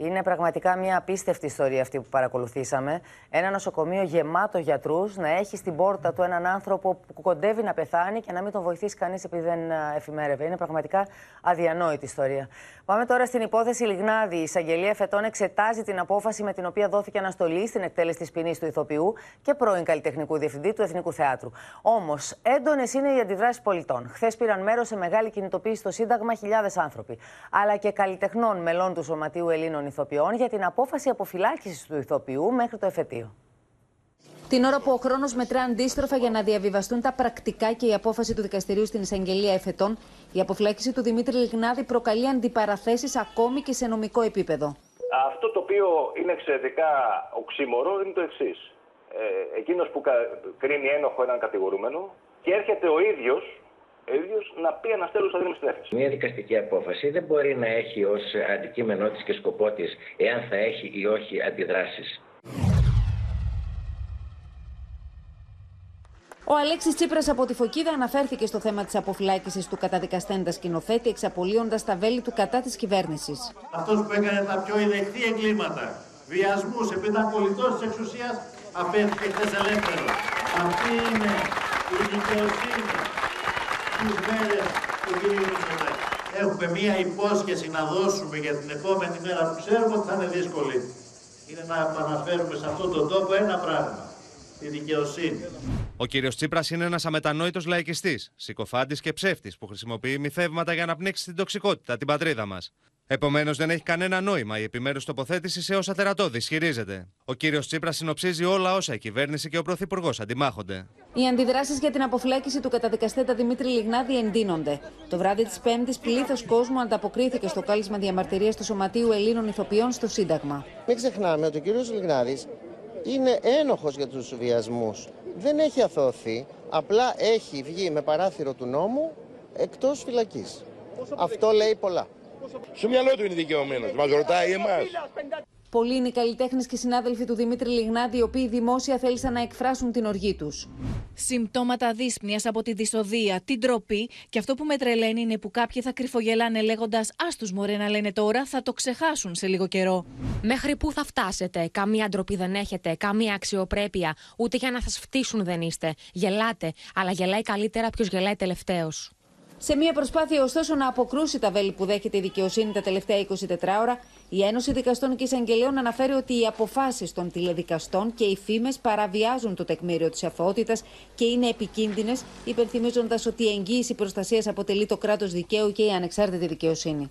Είναι πραγματικά μια απίστευτη ιστορία αυτή που παρακολουθήσαμε. Ένα νοσοκομείο γεμάτο γιατρούς να έχει στην πόρτα του έναν άνθρωπο που κοντεύει να πεθάνει και να μην τον βοηθήσει κανείς επειδή δεν εφημέρευε. Είναι πραγματικά αδιανόητη ιστορία. Πάμε τώρα στην υπόθεση Λιγνάδη. Η εισαγγελία φετών εξετάζει την απόφαση με την οποία δόθηκε αναστολή στην εκτέλεση της ποινής του ηθοποιού και πρώην καλλιτεχνικού διευθυντή του Εθνικού Θεάτρου. Όμως, έντονες είναι οι αντιδράσεις πολιτών. Χθες πήραν μέρος σε μεγάλη κινητοποίηση στο Σύνταγμα χιλιάδες άνθρωποι, αλλά και καλλιτεχνών μελών του Σωματείου Ελλήνων ηθοποιών για την απόφαση αποφυλάκησης του ηθοποιού μέχρι το εφετείο. Την ώρα που ο χρόνος μετρά αντίστροφα για να διαβιβαστούν τα πρακτικά και η απόφαση του δικαστηρίου στην εισαγγελία εφετών, η αποφυλάκηση του Δημήτρη Λιγνάδη προκαλεί αντιπαραθέσεις ακόμη και σε νομικό επίπεδο. Αυτό το οποίο είναι εξαιρετικά οξύμορο είναι το εξής. Ε, Εκείνος που κρίνει ένοχο έναν κατηγορούμενο και έρχεται ο ίδιος ίδιος να πει ένα τέλο αδύναμη στην Μια δικαστική απόφαση δεν μπορεί να έχει ως αντικείμενό της και σκοπό της εάν θα έχει ή όχι αντιδράσεις. Ο Αλέξης Τσίπρας από τη Φωκίδα αναφέρθηκε στο θέμα της αποφυλάκησης του καταδικαστέντα σκηνοθέτη, εξαπολύοντας τα βέλη του κατά της κυβέρνησης. Αυτός που έκανε τα πιο ιδεχθή εγκλήματα, βιασμούς επειδή ήταν πολιτό της εξουσίας, αφέθηκε χθες ελεύθερο. Αυτή είναι η δικαιοσύνη τις μέρες του κ. Μητσοτάκη. Έχουμε μία υπόσχεση να δώσουμε για την επόμενη μέρα που ξέρουμε ότι θα είναι δύσκολη. Είναι να επαναφέρουμε σε αυτόν τον τόπο ένα πράγμα. Τη δικαιοσύνη. Ο κύριος Τσίπρας είναι ένας αμετανόητος λαϊκιστής, συκοφάντης και ψεύτης που χρησιμοποιεί μυθεύματα για να πνίξει την τοξικότητα, την πατρίδα μας. Επομένως, δεν έχει κανένα νόημα η επιμέρους τοποθέτηση σε όσα τερατώδη ισχυρίζεται. Ο κύριος Τσίπρας συνοψίζει όλα όσα η κυβέρνηση και ο Πρωθυπουργός αντιμάχονται. Οι αντιδράσεις για την αποφλέκηση του καταδικαστέτα Δημήτρη Λιγνάδη εντείνονται. Το βράδυ της Πέμπτης, πλήθος κόσμου ανταποκρίθηκε στο κάλεσμα διαμαρτυρίας του Σωματείου Ελλήνων Ιθοποιών στο Σύνταγμα. Μην ξεχνάμε ότι ο κύριος Λιγνάδης είναι ένοχος για τους βιασμούς. Δεν έχει αθωωθεί, απλά έχει βγει με παράθυρο του νόμου εκτός φυλακής. Αυτό λέει πολλά. Στο μυαλό του είναι δικαιωμένος. Μας ρωτάει εμάς. Πολλοί είναι οι καλλιτέχνες και συνάδελφοι του Δημήτρη Λιγνάδη, οι οποίοι δημόσια θέλησαν να εκφράσουν την οργή τους. Συμπτώματα δύσπνοιας από τη δυσοδεία, την τροπή και αυτό που με τρελαίνει είναι που κάποιοι θα κρυφογελάνε λέγοντας Α τους μωρέ να λένε τώρα, θα το ξεχάσουν σε λίγο καιρό. Μέχρι πού θα φτάσετε, καμία ντροπή δεν έχετε, καμία αξιοπρέπεια, ούτε για να σας φτύσουν δεν είστε. Γελάτε, αλλά γελάει καλύτερα ποιος γελάει τελευταίος. Σε μια προσπάθεια ωστόσο να αποκρούσει τα βέλη που δέχεται η δικαιοσύνη τα τελευταία 24 ώρα, η Ένωση Δικαστών και Εισαγγελίων αναφέρει ότι οι αποφάσεις των τηλεδικαστών και οι φήμες παραβιάζουν το τεκμήριο της αθωότητας και είναι επικίνδυνες, υπενθυμίζοντας ότι η εγγύηση προστασίας αποτελεί το κράτος δικαίου και η ανεξάρτητη δικαιοσύνη.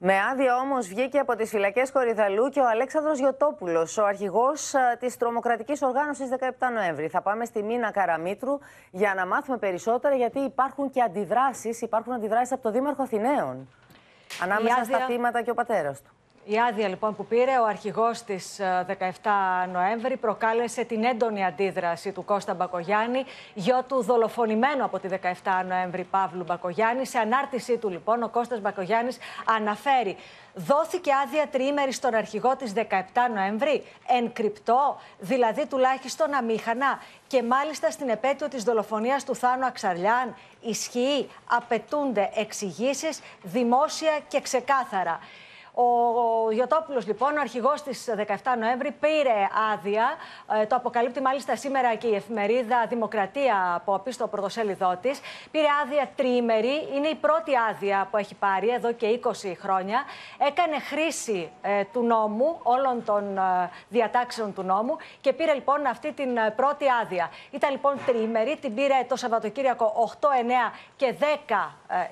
Με άδεια όμως βγήκε από τις φυλακές Κορυδαλού και ο Αλέξανδρος Γιωτόπουλο, ο αρχηγός της τρομοκρατικής οργάνωσης 17 Νοέμβρη. Θα πάμε στη Μίνα Καραμίτρου για να μάθουμε περισσότερα, γιατί υπάρχουν και αντιδράσεις. Υπάρχουν αντιδράσεις από το Δήμαρχο Αθηναίων. Ανάμεσα στα θύματα και ο πατέρας του. Η άδεια λοιπόν που πήρε ο αρχηγός της 17 ε, Νοέμβρη προκάλεσε την έντονη αντίδραση του Κώστα Μπακογιάννη, γιο του δολοφονημένου από τη 17 Νοέμβρη Παύλου Μπακογιάννη. Σε ανάρτησή του λοιπόν ο Κώστας Μπακογιάννης αναφέρει Δόθηκε άδεια τριήμερη στον αρχηγό της 17 Νοέμβρη, εν κρυπτό, δηλαδή τουλάχιστον αμήχανα και μάλιστα στην επέτειο της δολοφονίας του Θάνου Αξαρλιάν. Ισχύει, απαιτούνται εξηγήσεις δημόσια και ξεκάθαρα. Ο Γιωτόπουλος, λοιπόν, ο αρχηγός της 17 Νοέμβρη, πήρε άδεια. Ε, το αποκαλύπτει μάλιστα σήμερα και η εφημερίδα Δημοκρατία από πίσω το πρωτοσέλιδό της. Πήρε άδεια τριήμερη. Είναι η πρώτη άδεια που έχει πάρει εδώ και 20 χρόνια. Έκανε χρήση ε, του νόμου, όλων των ε, διατάξεων του νόμου και πήρε λοιπόν αυτή την πρώτη άδεια. Ήταν λοιπόν τριήμερη. Την πήρε το Σαββατοκύριακο 8, 9 και 10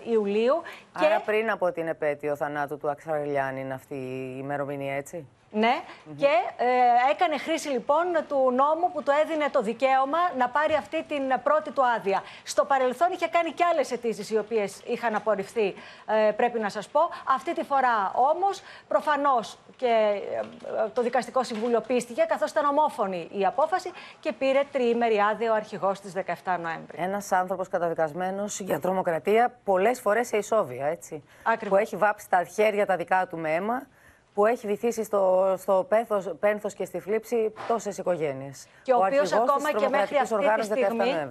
Ιουλίου. Άρα και... πριν από την επέτειο θανάτου του Αξαρελιάνη είναι αυτή η ημερομηνία, έτσι; Ναι, και ε, έκανε χρήση λοιπόν του νόμου που του έδινε το δικαίωμα να πάρει αυτή την πρώτη του άδεια. Στο παρελθόν είχε κάνει και άλλες αιτήσεις οι οποίες είχαν απορριφθεί, ε, πρέπει να σας πω. Αυτή τη φορά όμως, προφανώς και ε, το Δικαστικό Συμβούλιο πίστηκε, καθώς ήταν ομόφωνη η απόφαση και πήρε τριήμερη άδεια ο αρχηγός της 17 Νοέμβρη. Ένας άνθρωπος καταδικασμένος για τρομοκρατία πολλές φορές σε ισόβια, έτσι. Ακριβώς. Που έχει βάψει τα χέρια τα δικά του με αίμα που έχει βυθίσει στο, στο πέθος, πένθος και στη φλήψη τόσες οικογένειες. Και ο, ο οποίος ακόμα και μέχρι αυτή τη στιγμή,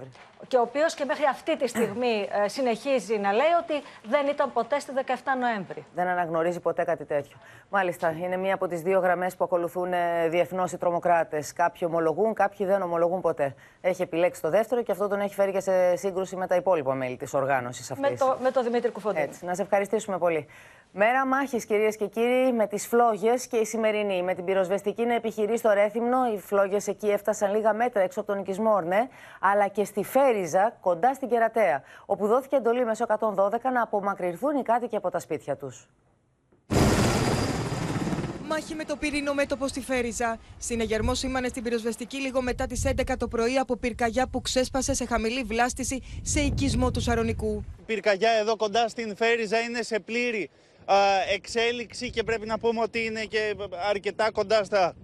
και ο οποίος και μέχρι αυτή τη στιγμή ε, συνεχίζει να λέει ότι δεν ήταν ποτέ στη 17 Νοέμβρη. Δεν αναγνωρίζει ποτέ κάτι τέτοιο. Μάλιστα, είναι μία από τις δύο γραμμές που ακολουθούν ε, διεθνώς οι τρομοκράτες. Κάποιοι ομολογούν, κάποιοι δεν ομολογούν ποτέ. Έχει επιλέξει το δεύτερο και αυτό τον έχει φέρει και σε σύγκρουση με τα υπόλοιπα μέλη της οργάνωσης αυτής. Με το, με το Δημήτρη Κουφοντή. Έτσι, να σε ευχαριστήσουμε πολύ. Μέρα μάχης, κυρίες και κύριοι, με τις φλόγες και η σημερινή. Με την πυροσβεστική να επιχειρεί στο Ρέθυμνο, οι φλόγες εκεί έφτασαν λίγα μέτρα έξω από τον οικισμό Ορνέ, αλλά και στη Φέριζα, κοντά στην Κερατέα, όπου δόθηκε εντολή μέσω 112 να απομακρυνθούν οι κάτοικοι από τα σπίτια τους. Μάχη με το πυρήνο μέτωπο στη Φέριζα. Συνεγερμό σήμανε στην πυροσβεστική λίγο μετά τις 11 το πρωί από πυρκαγιά που ξέσπασε σε χαμηλή βλάστηση σε οικισμό του Σαρονικού. Η πυρκαγιά εδώ κοντά στην Φέριζα είναι σε πλήρη εξέλιξη και πρέπει να πούμε ότι είναι και αρκετά κοντά στα,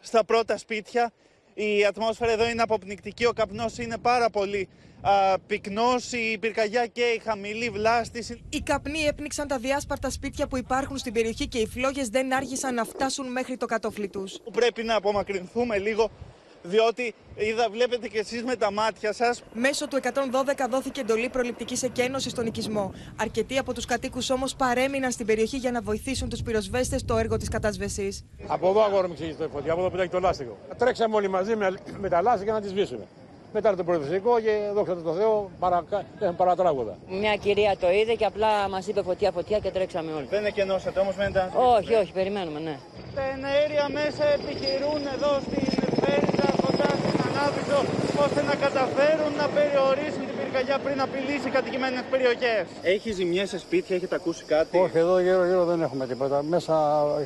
στα πρώτα σπίτια. Η ατμόσφαιρα εδώ είναι αποπνικτική, ο καπνός είναι πάρα πολύ α, πυκνός, η πυρκαγιά και η χαμηλή βλάστηση. Οι καπνοί έπνιξαν τα διάσπαρτα σπίτια που υπάρχουν στην περιοχή και οι φλόγες δεν άργησαν να φτάσουν μέχρι το κατόφλι τους. Πρέπει να απομακρυνθούμε λίγο διότι είδα, βλέπετε και εσείς με τα μάτια σας. Μέσω του 112 δόθηκε εντολή προληπτικής εκένωσης στον οικισμό. Αρκετοί από τους κατοίκους όμως παρέμειναν στην περιοχή για να βοηθήσουν τους πυροσβέστες στο έργο της κατασβεσής. Από εδώ αγόρι μου ξύγει το φωτιά, από εδώ πετάει το λάστιχο. Τρέξαμε όλοι μαζί με, με τα λάστιχα να τις σβήσουμε. Μετά το προεδρικό και δόξα τω Θεώ παρακα... παρατράγουδα. Μια κυρία το είδε και απλά μας είπε φωτιά φωτιά και τρέξαμε όλοι. Δεν εκενώσατε όμως, μένετε Όχι, όχι, περιμένουμε, ναι. Τα εναέρια μέσα επιχειρούν εδώ στην Φέριδα κοντά στην Ανάβησο ώστε να καταφέρουν να περιορίσουν την πυρκαγιά πριν απειλήσει κατοικημένες περιοχές. Έχει ζημιές σε σπίτια, έχετε ακούσει κάτι; Όχι, εδώ γύρω-γύρω δεν έχουμε τίποτα. Μέσα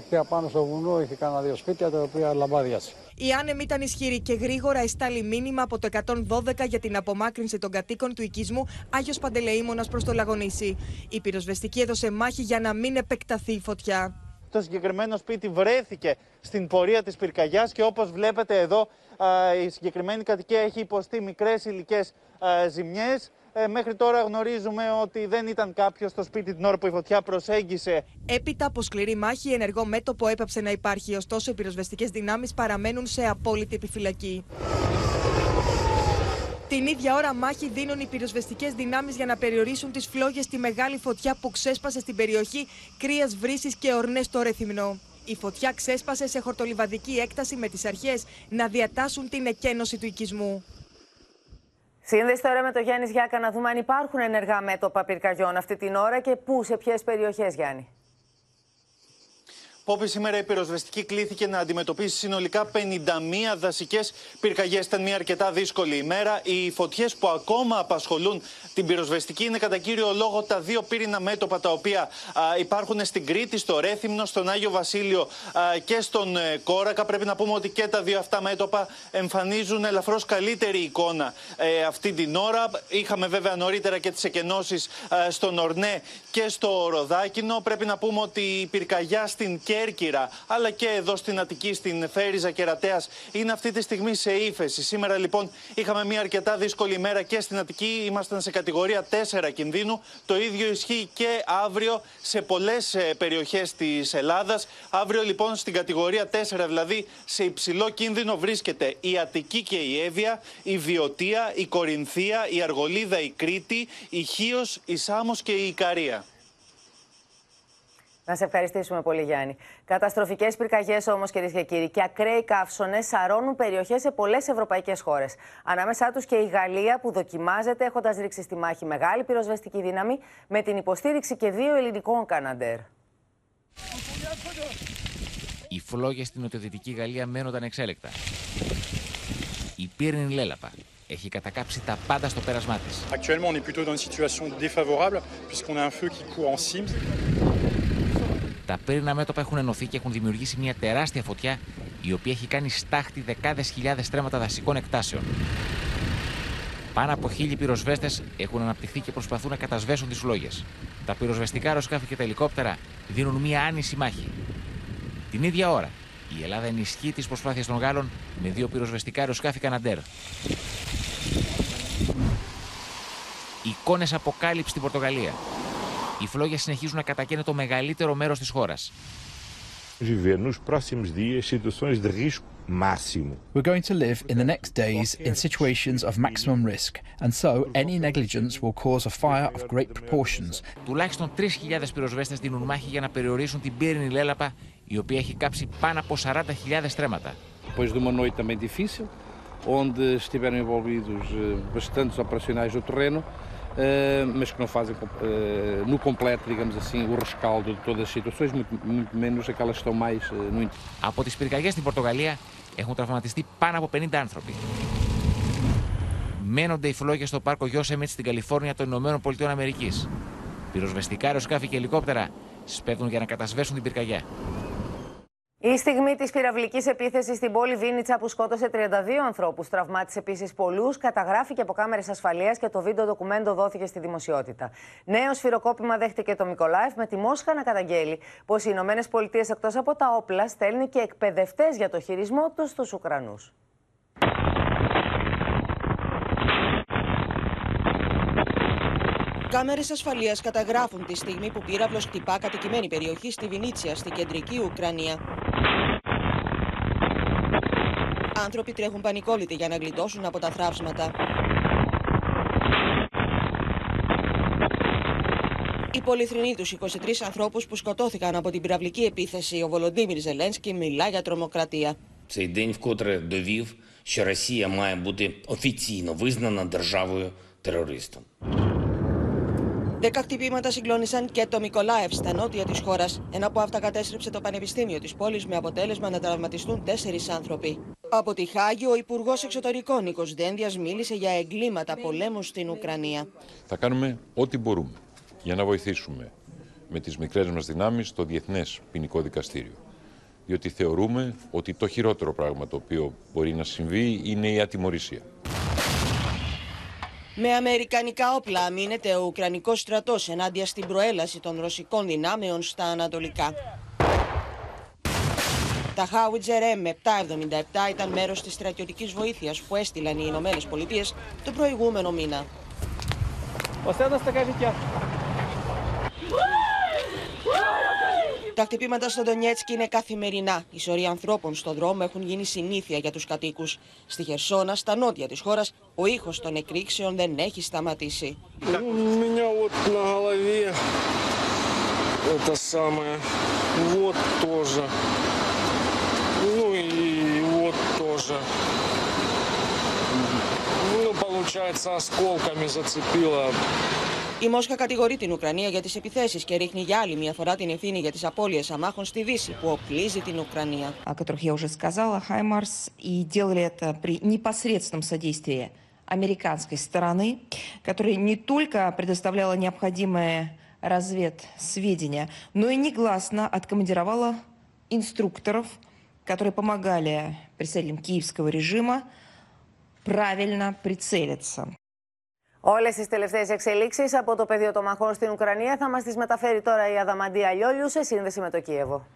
και απάνω στο βουνό έχει κανένα δύο σπίτια τα οποία λαμπάδιασε. Η άνεμη ήταν ισχυρή και γρήγορα εστάλει μήνυμα από το 112 για την απομάκρυνση των κατοίκων του οικισμού Άγιος Παντελεήμονας προς το Λαγονίσι. Η πυροσβεστική έδωσε μάχη για να μην επεκταθεί η φωτιά. Το συγκεκριμένο σπίτι βρέθηκε στην πορεία της πυρκαγιάς και όπως βλέπετε εδώ η συγκεκριμένη κατοικία έχει υποστεί μικρές υλικές ζημιές. Ε, μέχρι τώρα γνωρίζουμε ότι δεν ήταν κάποιος στο σπίτι την ώρα που η φωτιά προσέγγισε. Έπειτα από σκληρή μάχη, ενεργό μέτωπο έπαψε να υπάρχει. Ωστόσο, οι πυροσβεστικές δυνάμεις παραμένουν σε απόλυτη επιφυλακή. Την ίδια ώρα μάχη δίνουν οι πυροσβεστικές δυνάμεις για να περιορίσουν τις φλόγες στη μεγάλη φωτιά που ξέσπασε στην περιοχή Κρία Βρύσης και Ορνές στο Ρέθυμνο. Η φωτιά ξέσπασε σε χορτολιβαδική έκταση με τις αρχές να διατάσσουν την εκένωση του οικισμού. Σύνδεση τώρα με το Γιάννης Γιάκα να δούμε αν υπάρχουν ενεργά μέτωπα πυρκαγιών αυτή την ώρα και πού, σε ποιες περιοχές, Γιάννη. Πόπη σήμερα η πυροσβεστική κλήθηκε να αντιμετωπίσει συνολικά 51 δασικές πυρκαγιές. Ήταν μια αρκετά δύσκολη ημέρα. Οι φωτιές που ακόμα απασχολούν την πυροσβεστική είναι κατά κύριο λόγο τα δύο πύρινα μέτωπα τα οποία υπάρχουν στην Κρήτη, στο Ρέθυμνο, στον Άγιο Βασίλειο και στον ε, Κόρακα. Πρέπει να πούμε ότι και τα δύο αυτά μέτωπα εμφανίζουν ελαφρώς καλύτερη εικόνα ε, αυτή την ώρα. Είχαμε βέβαια νωρίτερα και τις εκενώσεις στον Ορνέ και στο Ροδάκινο. Πρέπει να πούμε ότι η πυρκαγιά στην Κέρκυρα, αλλά και εδώ στην Αττική, στην Φέριζα Κερατέας, είναι αυτή τη στιγμή σε ύφεση. Σήμερα λοιπόν είχαμε μια αρκετά δύσκολη ημέρα και στην Αττική. Ήμασταν σε κατηγορία 4 κινδύνου. Το ίδιο ισχύει και αύριο σε πολλές περιοχές της Ελλάδας. Αύριο λοιπόν στην κατηγορία 4, δηλαδή σε υψηλό κίνδυνο, βρίσκεται η Αττική και η Εύβοια, η Βιωτία, η Κορινθία, η Αργολίδα, η Κρήτη, η Χίος, η Σάμος και η Ικαρία. Να σε ευχαριστήσουμε πολύ, Γιάννη. Καταστροφικές πυρκαγιές όμως, κυρίες και κύριοι, και ακραίοι καύσονες σαρώνουν περιοχές σε πολλές ευρωπαϊκές χώρες. Ανάμεσά τους και η Γαλλία, που δοκιμάζεται έχοντας ρίξει στη μάχη μεγάλη πυροσβεστική δύναμη με την υποστήριξη και δύο ελληνικών Καναντέρ. Οι φλόγες στην νοτιοδυτική Γαλλία μένονταν εξέλεκτα. Η πύρινη λέλαπα έχει κατακάψει τα πάντα στο πέρασμά της. Τα πύρινα μέτωπα έχουν ενωθεί και έχουν δημιουργήσει μια τεράστια φωτιά η οποία έχει κάνει στάχτη δεκάδες χιλιάδες στρέμματα δασικών εκτάσεων. Πάνω από χίλιοι πυροσβέστες έχουν αναπτυχθεί και προσπαθούν να κατασβέσουν τις φλόγες. Τα πυροσβεστικά αεροσκάφη και τα ελικόπτερα δίνουν μια άνηση μάχη. Την ίδια ώρα, η Ελλάδα ενισχύει τις προσπάθειες των Γάλλων με δύο πυροσβεστικά αεροσκάφη Καναντέρ. Εικόνες αποκάλυψη στην Πορτογαλία. Οι φλόγες συνεχίζουν να κατακαίνουν το μεγαλύτερο μέρος της χώρας. Viver nos próximos dias situações de risco máximo. We're going to live in the next days in situations of maximum risk, and so any negligence will cause a fire of great proportions. Τουλάχιστον 3.000 πυροσβέστες δίνουν μάχη για να περιορίσουν την πύρινη λέλαπα, η οποία έχει κάψει πάνω από 40.000 στρέμματα. Depois de uma noite também difícil, onde estiveram envolvidos bastantes operacionais no terreno, mas que não fazem no completo, digamos assim, o rescaldo de todas as situações, muito, muito menos aquelas que estão mais no interior. Από τις πυρκαγιές στην Πορτογαλία έχουν τραυματιστεί πάνω από 50 άνθρωποι. Μένονται οι φλόγες στο πάρκο Γιώσεμιτ στην Καλιφόρνια των Ηνωμένων Πολιτειών Αμερικής. Πυροσβεστικά αεροσκάφη και ελικόπτερα σπέβδουν για να κατασβέσουν την πυρκαγιά. Η στιγμή της πυραυλικής επίθεσης στην πόλη Βίνιτσα που σκότωσε 32 ανθρώπους, τραυμάτισε επίσης πολλούς, καταγράφηκε από κάμερες ασφαλείας και το βίντεο ντοκουμέντο δόθηκε στη δημοσιότητα. Νέο σφυροκόπημα δέχτηκε το Μικολάεφ με τη Μόσχα να καταγγέλει πως οι Ηνωμένες Πολιτείες εκτός από τα όπλα στέλνουν και εκπαιδευτές για το χειρισμό τους στους Ουκρανούς. Κάμερες ασφαλείας καταγράφουν τη στιγμή που πύραυλος χτυπά κατοικημένη περιοχή στη Βινίτσια, στην κεντρική Ουκρανία. Άνθρωποι τρέχουν πανικόλυτοι για να γλιτώσουν από τα θράψματα. Οι πολυθρηνοί τους 23 ανθρώπους που σκοτώθηκαν από την πυραυλική επίθεση, ο Βολοντίμιρ Ζελένσκι μιλά για τρομοκρατία. Цей день вкотре довів, що Росія має бути офіційно визнана державою терористом. Δέκα χτυπήματα συγκλώνησαν και το Μικολάευ στα νότια της χώρας. Ένα από αυτά κατέστρεψε το πανεπιστήμιο της πόλης με αποτέλεσμα να τραυματιστούν τέσσερις άνθρωποι. Από τη Χάγη, ο Υπουργός Εξωτερικών Νίκος Δένδιας μίλησε για εγκλήματα πολέμου στην Ουκρανία. Θα κάνουμε ό,τι μπορούμε για να βοηθήσουμε με τις μικρές μας δυνάμεις το Διεθνές Ποινικό Δικαστήριο. Διότι θεωρούμε ότι το χειρότερο πράγμα το οποίο μπορεί να συμβεί είναι η ατιμορρησία. Με αμερικανικά όπλα αμήνεται ο Ουκρανικός στρατός ενάντια στην προέλαση των ρωσικών δυνάμεων στα ανατολικά. Τα Howitzer M777 ήταν μέρος της στρατιωτικής βοήθειας που έστειλαν οι Ηνωμένες Πολιτείες το προηγούμενο μήνα. Τα χτυπήματα στο Ντονιέτσκι είναι καθημερινά. Οι σωροί ανθρώπων στον δρόμο έχουν γίνει συνήθεια για τους κατοίκους. Στη Χερσόνα, στα νότια της χώρας, ο ήχος των εκρήξεων δεν έχει σταματήσει. меня вот на голове это самое, вот тоже, ну и вот тоже. Ну, получается, осколками зацепило. Η Μόσχα κατηγορεί την Ουκρανία για τις επιθέσεις και ρίχνει για άλλη μια φορά την ευθύνη για τις απώλειες αμάχων στη Δύση που οπλίζει την Ουκρανία. о которых я уже сказала, Хаймарс, и делали это при непосредственном содействии американской стороны, которая не только предоставляла необходимые разведсведения, но и негласно откомандировала инструкторов, которые помогали представителям киевского режима правильно прицелиться. Όλες τις τελευταίες εξελίξεις από το πεδίο των μαχών στην Ουκρανία θα μας τις μεταφέρει τώρα η Αδαμαντία Λιόλιου σε σύνδεση με το Κίεβο.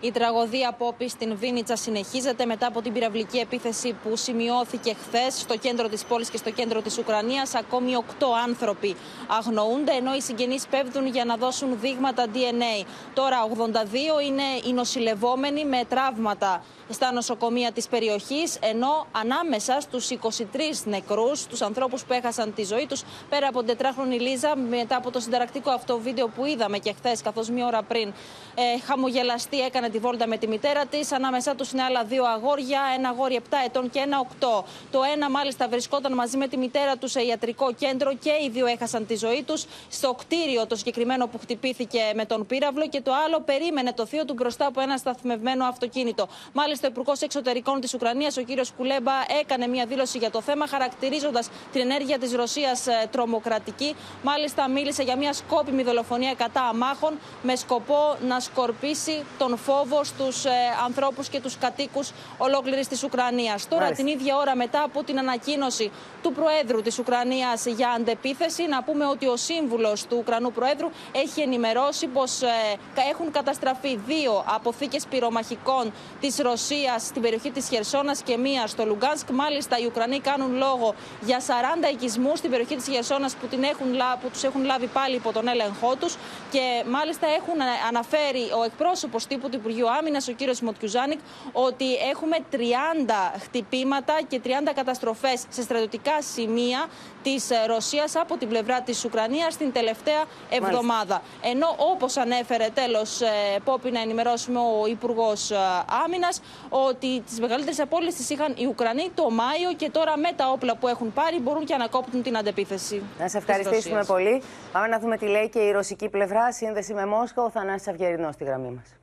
Η τραγωδία Πόπη στην Βίνιτσα συνεχίζεται μετά από την πυραυλική επίθεση που σημειώθηκε χθες στο κέντρο της πόλης και στο κέντρο της Ουκρανίας. Ακόμη 8 άνθρωποι αγνοούνται, ενώ οι συγγενείς πέφτουν για να δώσουν δείγματα DNA. Τώρα 82 είναι οι νοσηλευόμενοι με τραύματα στα νοσοκομεία της περιοχής, ενώ ανάμεσα στους 23 νεκρούς, τους ανθρώπους που έχασαν τη ζωή τους, πέρα από την τετράχρονη Λίζα, μετά από το συνταρακτικό αυτό βίντεο που είδαμε και χθες, καθώς μία ώρα πριν ε, χαμογελαστή έκανε τη βόλτα με τη μητέρα της, ανάμεσά τους είναι άλλα δύο αγόρια, ένα αγόρι 7 ετών και ένα 8. Το ένα μάλιστα βρισκόταν μαζί με τη μητέρα του σε ιατρικό κέντρο και οι δύο έχασαν τη ζωή τους στο κτίριο το συγκεκριμένο που χτυπήθηκε με τον πύραυλο και το άλλο περίμενε το θείο του μπροστά από ένα σταθμευμένο αυτοκίνητο. Μάλιστα, ο Υπουργός Εξωτερικών της Ουκρανίας, ο κύριος Κουλέμπα, έκανε μια δήλωση για το θέμα, χαρακτηρίζοντας την ενέργεια της Ρωσίας τρομοκρατική. Μάλιστα, μίλησε για μια σκόπιμη δολοφονία κατά αμάχων με σκοπό να σκορπίσει τον φόβος στου ε, ανθρώπους και τους κατοίκους ολόκληρης της Ουκρανίας. Τώρα, Μάλιστα. την ίδια ώρα μετά από την ανακοίνωση του Προέδρου της Ουκρανίας για αντεπίθεση, να πούμε ότι ο σύμβουλος του Ουκρανού Προέδρου έχει ενημερώσει πως έχουν καταστραφεί δύο αποθήκες πυρομαχικών της Ρωσίας στην περιοχή της Χερσόνας και μία στο Λουγκάνσκ. Μάλιστα, οι Ουκρανοί κάνουν λόγο για 40 οικισμούς στην περιοχή της Χερσόνας που, την έχουν, λα- που τους έχουν λάβει πάλι υπό τον έλεγχό τους. Και μάλιστα έχουν ε, αναφέρει ο εκπρόσωπος τύπου του Υπουργείου Άμυνας, ο κύριος Μοτκιουζάνικ, ότι έχουμε 30 χτυπήματα και 30 καταστροφές σε στρατιωτικά σημεία της Ρωσίας από την πλευρά της Ουκρανίας την τελευταία εβδομάδα. Ενώ όπως ανέφερε τέλος, Πόπη, να ενημερώσουμε ο Υπουργός Άμυνας, ότι τις μεγαλύτερες απώλειες τις είχαν οι Ουκρανοί το Μάιο και τώρα με τα όπλα που έχουν πάρει μπορούν και ανακόπτουν την αντεπίθεση. Να σε της ευχαριστήσουμε Ρωσίας. πολύ. Πάμε να δούμε τι λέει και η ρωσική πλευρά. Σύνδεση με Μόσχα, ο Θανάσης Αυγερινός στη γραμμή μας.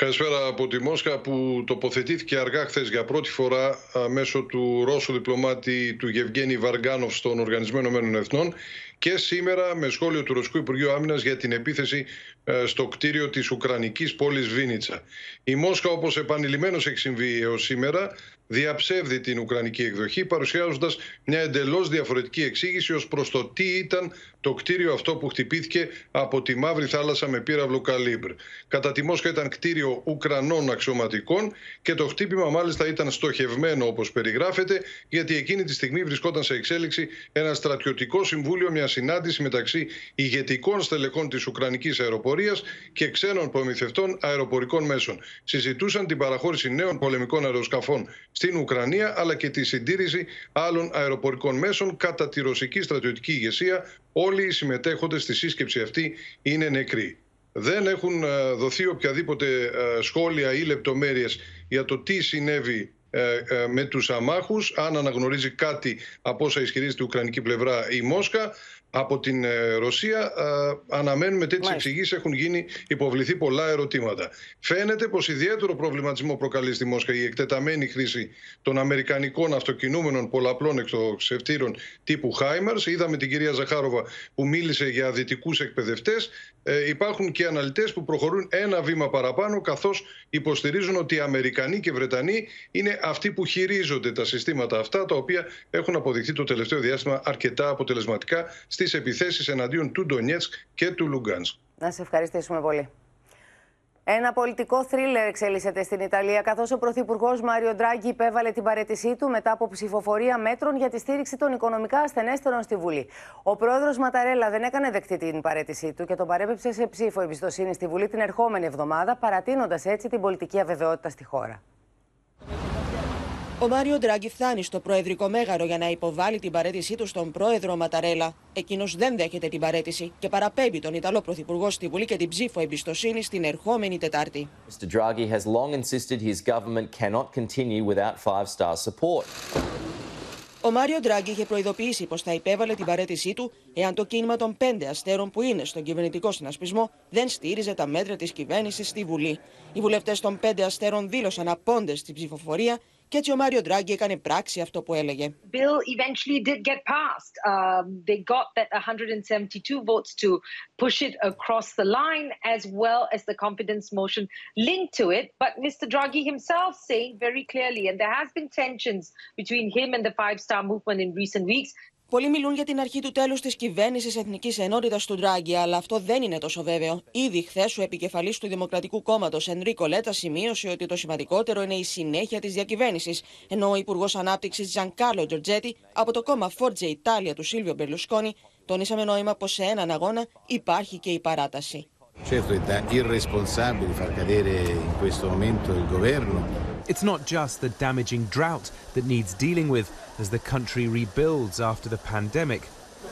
Καλησπέρα από τη Μόσχα που τοποθετήθηκε αργά χθες για πρώτη φορά α, μέσω του Ρώσου διπλωμάτη του Γευγένη Βαργκάνοφ στον Οργανισμένο Μένων Εθνών και σήμερα με σχόλιο του Ρωσικού Υπουργείου Άμυνας για την επίθεση ε, στο κτίριο της Ουκρανικής πόλης Βίνιτσα. Η Μόσχα όπως επανειλημμένως έχει συμβεί έως σήμερα διαψεύδει την Ουκρανική εκδοχή παρουσιάζοντας μια εντελώς διαφορετική εξήγηση ως προς το τι ήταν το κτίριο αυτό που χτυπήθηκε από τη Μαύρη Θάλασσα με πύραυλο Καλίμπρ. Κατά τη Μόσχα ήταν κτίριο Ουκρανών αξιωματικών και το χτύπημα μάλιστα ήταν στοχευμένο όπως περιγράφεται γιατί εκείνη τη στιγμή βρισκόταν σε εξέλιξη ένα στρατιωτικό συμβούλιο, μια συνάντηση μεταξύ ηγετικών στελεχών της Ουκρανικής αεροπορίας και ξένων προμηθευτών αεροπορικών μέσων. Συζητούσαν την παραχώρηση νέων πολεμικών αεροσκαφών στην Ουκρανία αλλά και τη συντήρηση άλλων αεροπορικών μέσων κατά τη ρωσική στρατιωτική ηγεσία. Όλοι οι συμμετέχοντες στη σύσκεψη αυτή είναι νεκροί. Δεν έχουν ε, δοθεί οποιαδήποτε ε, σχόλια ή λεπτομέρειες για το τι συνέβη ε, ε, με τους αμάχους, αν αναγνωρίζει κάτι από όσα ισχυρίζεται η Ουκρανική πλευρά η Μόσχα. Από την ε, Ρωσία. Ε, αναμένουμε τέτοιες εξηγήσεις. Έχουν γίνει υποβληθεί πολλά ερωτήματα. Φαίνεται πως ιδιαίτερο προβληματισμό προκαλεί στη Μόσχα η εκτεταμένη χρήση των Αμερικανικών αυτοκινούμενων πολλαπλών εξωτερικών τύπου Χάιμαρς. Είδαμε την κυρία Ζαχάροβα που μίλησε για δυτικούς εκπαιδευτές. Ε, υπάρχουν και αναλυτές που προχωρούν ένα βήμα παραπάνω, καθώς υποστηρίζουν ότι οι Αμερικανοί και οι Βρετανοί είναι αυτοί που χειρίζονται τα συστήματα αυτά, τα οποία έχουν αποδειχθεί το τελευταίο διάστημα αρκετά αποτελεσματικά στι επιθέσεις εναντίον του Ντονιέτσκ και του Λουγκάνσκ. Να σε ευχαριστήσουμε πολύ. Ένα πολιτικό θρίλερ εξελίσσεται στην Ιταλία, καθώς ο Πρωθυπουργός Μάριο Ντράγκη υπέβαλε την παρέτησή του μετά από ψηφοφορία μέτρων για τη στήριξη των οικονομικά ασθενέστερων στη Βουλή. Ο πρόεδρος Ματαρέλα δεν έκανε δεκτή την παρέτησή του και τον παρέπεψε σε ψήφο εμπιστοσύνη στη Βουλή την ερχόμενη εβδομάδα, παρατείνοντας έτσι την πολιτική αβεβαιότητα στη χώρα. Ο Μάριο Ντράγκη φτάνει στο προεδρικό μέγαρο για να υποβάλει την παρέτησή του στον πρόεδρο Ματαρέλα. Εκείνος δεν δέχεται την παρέτηση και παραπέμπει τον Ιταλό Πρωθυπουργό στη Βουλή και την ψήφο εμπιστοσύνη την ερχόμενη Τετάρτη. Mr. Draghi has long insisted his government cannot continue without five-star support. Ο Μάριο Ντράγκη είχε προειδοποιήσει πως θα υπέβαλε την παρέτησή του εάν το κίνημα των πέντε αστέρων που είναι στον κυβερνητικό συνασπισμό δεν στήριζε τα μέτρα της κυβέρνησης στη Βουλή. Οι βουλευτές των πέντε αστέρων δήλωσαν απόντες στην ψηφοφορία και έτσι ο Μάριο Ντράγκη έκανε πράξη αυτό που έλεγε. Bill eventually did get passed. Um, they got that 172 votes to push it across the line as well as the confidence motion linked to it. But Mr. Draghi himself saying very clearly, and there has been tensions between him and the Five Star Movement in recent weeks, Πολλοί μιλούν για την αρχή του τέλους της κυβέρνησης Εθνικής Ενότητας του Ντράγκη, αλλά αυτό δεν είναι τόσο βέβαιο. Ήδη χθες ο επικεφαλής του Δημοκρατικού Κόμματος, Ενρίκο Λέτα, σημείωσε ότι το σημαντικότερο είναι η συνέχεια της διακυβέρνησης, ενώ ο Υπουργός Ανάπτυξης Τζανκάρλο Τζορτζέτη από το κόμμα Φόρτζε Ιτάλια του Σίλβιο Μπερλουσκόνη τόνισε με νόημα πως σε έναν αγώνα υπάρχει και η παράταση. Certo, è da irresponsabili far cadere in questo momento il governo. It's not just the damaging drought that needs dealing with as the country rebuilds after the pandemic.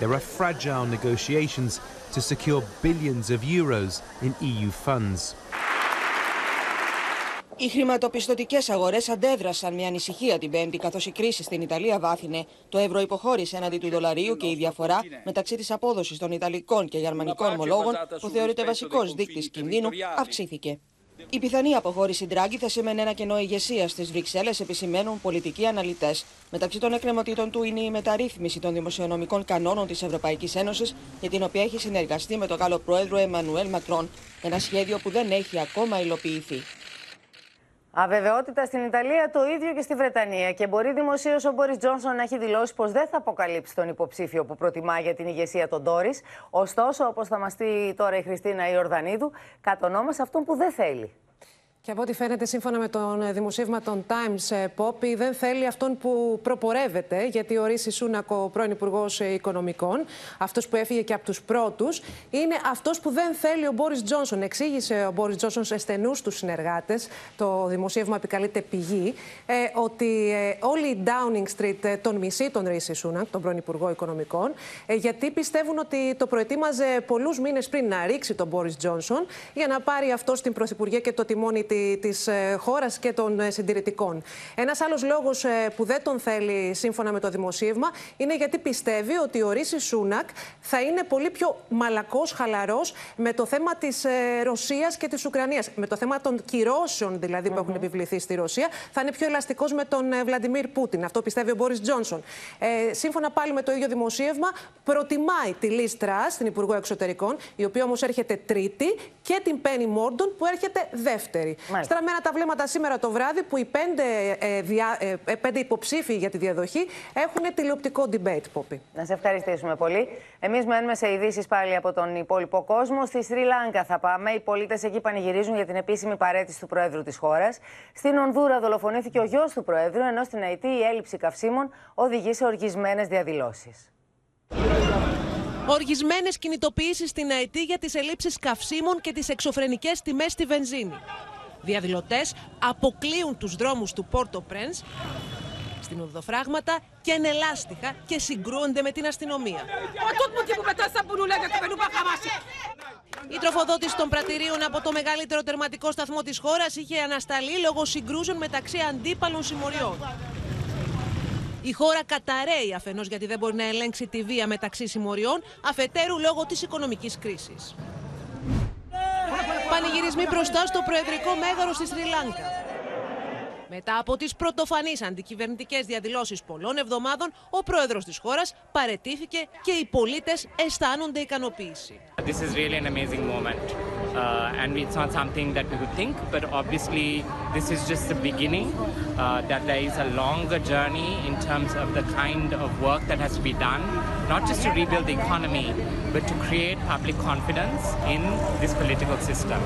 There are fragile negotiations to secure billions of euros in EU funds. Οι χρηματοπιστωτικές αγορές αντέδρασαν με ανησυχία την Πέμπτη, καθώς η κρίση στην Ιταλία βάθινε. Το ευρώ υποχώρησε έναντι του δολαρίου και η διαφορά μεταξύ της απόδοσης των Ιταλικών και Γερμανικών ομολόγων, που θεωρείται βασικός δείκτης κινδύνου, αυξήθηκε. Η πιθανή αποχώρηση Ντράγκη θα σημαίνει ένα κενό ηγεσίας στις Βρυξέλλες, επισημαίνουν πολιτικοί αναλυτές. Μεταξύ των εκκρεμωτήτων του είναι η μεταρρύθμιση των δημοσιονομικών κανόνων της Ευρωπαϊκής Ένωσης, για την οποία έχει συνεργαστεί με τον Γάλλο πρόεδρο Εμμανουέλ Μακρόν. Ένα σχέδιο που δεν έχει ακόμα υλοποιηθεί. Αβεβαιότητα στην Ιταλία, το ίδιο και στη Βρετανία. Και μπορεί δημοσίως ο Μπόρις Τζόνσον να έχει δηλώσει πως δεν θα αποκαλύψει τον υποψήφιο που προτιμά για την ηγεσία των Τόρις. Ωστόσο, όπως θα μας πει τώρα η Χριστίνα Ιορδανίδου, κατονόμασε αυτόν που δεν θέλει. Και από ό,τι φαίνεται, σύμφωνα με τον δημοσίευμα των Times, Poppy δεν θέλει αυτόν που προπορεύεται, γιατί ο Ρίση Σούνακ, ο πρώην Υπουργός Οικονομικών, αυτός που έφυγε και από τους πρώτους, είναι αυτός που δεν θέλει ο Μπόρις Τζόνσον. Εξήγησε ο Μπόρις Τζόνσον σε στενούς τους συνεργάτες, το δημοσίευμα επικαλείται πηγή, ε, ότι ε, όλοι οι Downing Street ε, τον μισεί τον Ρίση Σούνακ, τον πρώην Υπουργό Οικονομικών, ε, γιατί πιστεύουν ότι το προετοίμαζε πολλούς μήνες πριν να ρίξει τον Μπόρις Τζόνσον για να πάρει αυτό στην Πρωθυπουργία και το τιμόνι τη ε, χώρας και των ε, συντηρητικών. Ένας άλλος λόγος ε, που δεν τον θέλει, σύμφωνα με το δημοσίευμα, είναι γιατί πιστεύει ότι ο Ρίσης Σούνακ θα είναι πολύ πιο μαλακός, χαλαρός με το θέμα της Ρωσίας και της Ουκρανίας. Με το θέμα των κυρώσεων δηλαδή που έχουν επιβληθεί στη Ρωσία, θα είναι πιο ελαστικός με τον Βλαντιμίρ Πούτιν. Αυτό πιστεύει ο Μπόρις Τζόνσον. Ε, σύμφωνα πάλι με το ίδιο δημοσίευμα, προτιμάει τη Λίστρα στην Υπουργό Εξωτερικών, η οποία όμως έρχεται τρίτη, και την Πένι Μόρντον που έρχεται δεύτερη. Στραμμένα τα βλέμματα σήμερα το βράδυ που οι πέντε, ε, δια, ε, ε, πέντε υποψήφοι για τη διαδοχή έχουν τηλεοπτικό debate, Πόπη. Να σε ευχαριστήσουμε πολύ. Εμείς μένουμε σε ειδήσεις πάλι από τον υπόλοιπο κόσμο. Στη Σρι Λάγκα θα πάμε. Οι πολίτες εκεί πανηγυρίζουν για την επίσημη παρέτηση του Προέδρου της χώρας. Στην Ονδούρα δολοφονήθηκε ο γιος του Προέδρου, ενώ στην Αϊτή η έλλειψη καυσίμων οδηγεί σε οργισμένες διαδηλώσεις. Οργισμένες κινητοποιήσεις στην ΑΕΤ για τις ελλείψεις καυσίμων και τις εξωφρενικές τιμές στη βενζίνη. Διαδηλωτές αποκλείουν τους δρόμους του Πόρτο Πρεν στην οδοφράγματα και ενελάστιχα και συγκρούονται με την αστυνομία. Η τροφοδότηση των πρατηρίων από το μεγαλύτερο τερματικό σταθμό της χώρας είχε ανασταλεί λόγω συγκρούσεων μεταξύ αντίπαλων συμμοριών. Η χώρα καταραίει αφενός γιατί δεν μπορεί να ελέγξει τη βία μεταξύ συμμοριών, αφετέρου λόγω της οικονομικής κρίσης. Πανηγυρισμοί μπροστά στο προεδρικό μέγαρο στη Σρι Λάγκα. Μετά από τις πρωτοφανείς αντικυβερνητικές διαδηλώσεις πολλών εβδομάδων, ο πρόεδρος της χώρας παρετήθηκε και οι πολίτες αισθάνονται ικανοποίηση. This is really an amazing moment. Uh, and it's not something that we would think, but obviously this is just the beginning. Uh, that there is a longer journey in terms of the kind of work that has to be done, not just to rebuild the economy, but to create public confidence in this political system.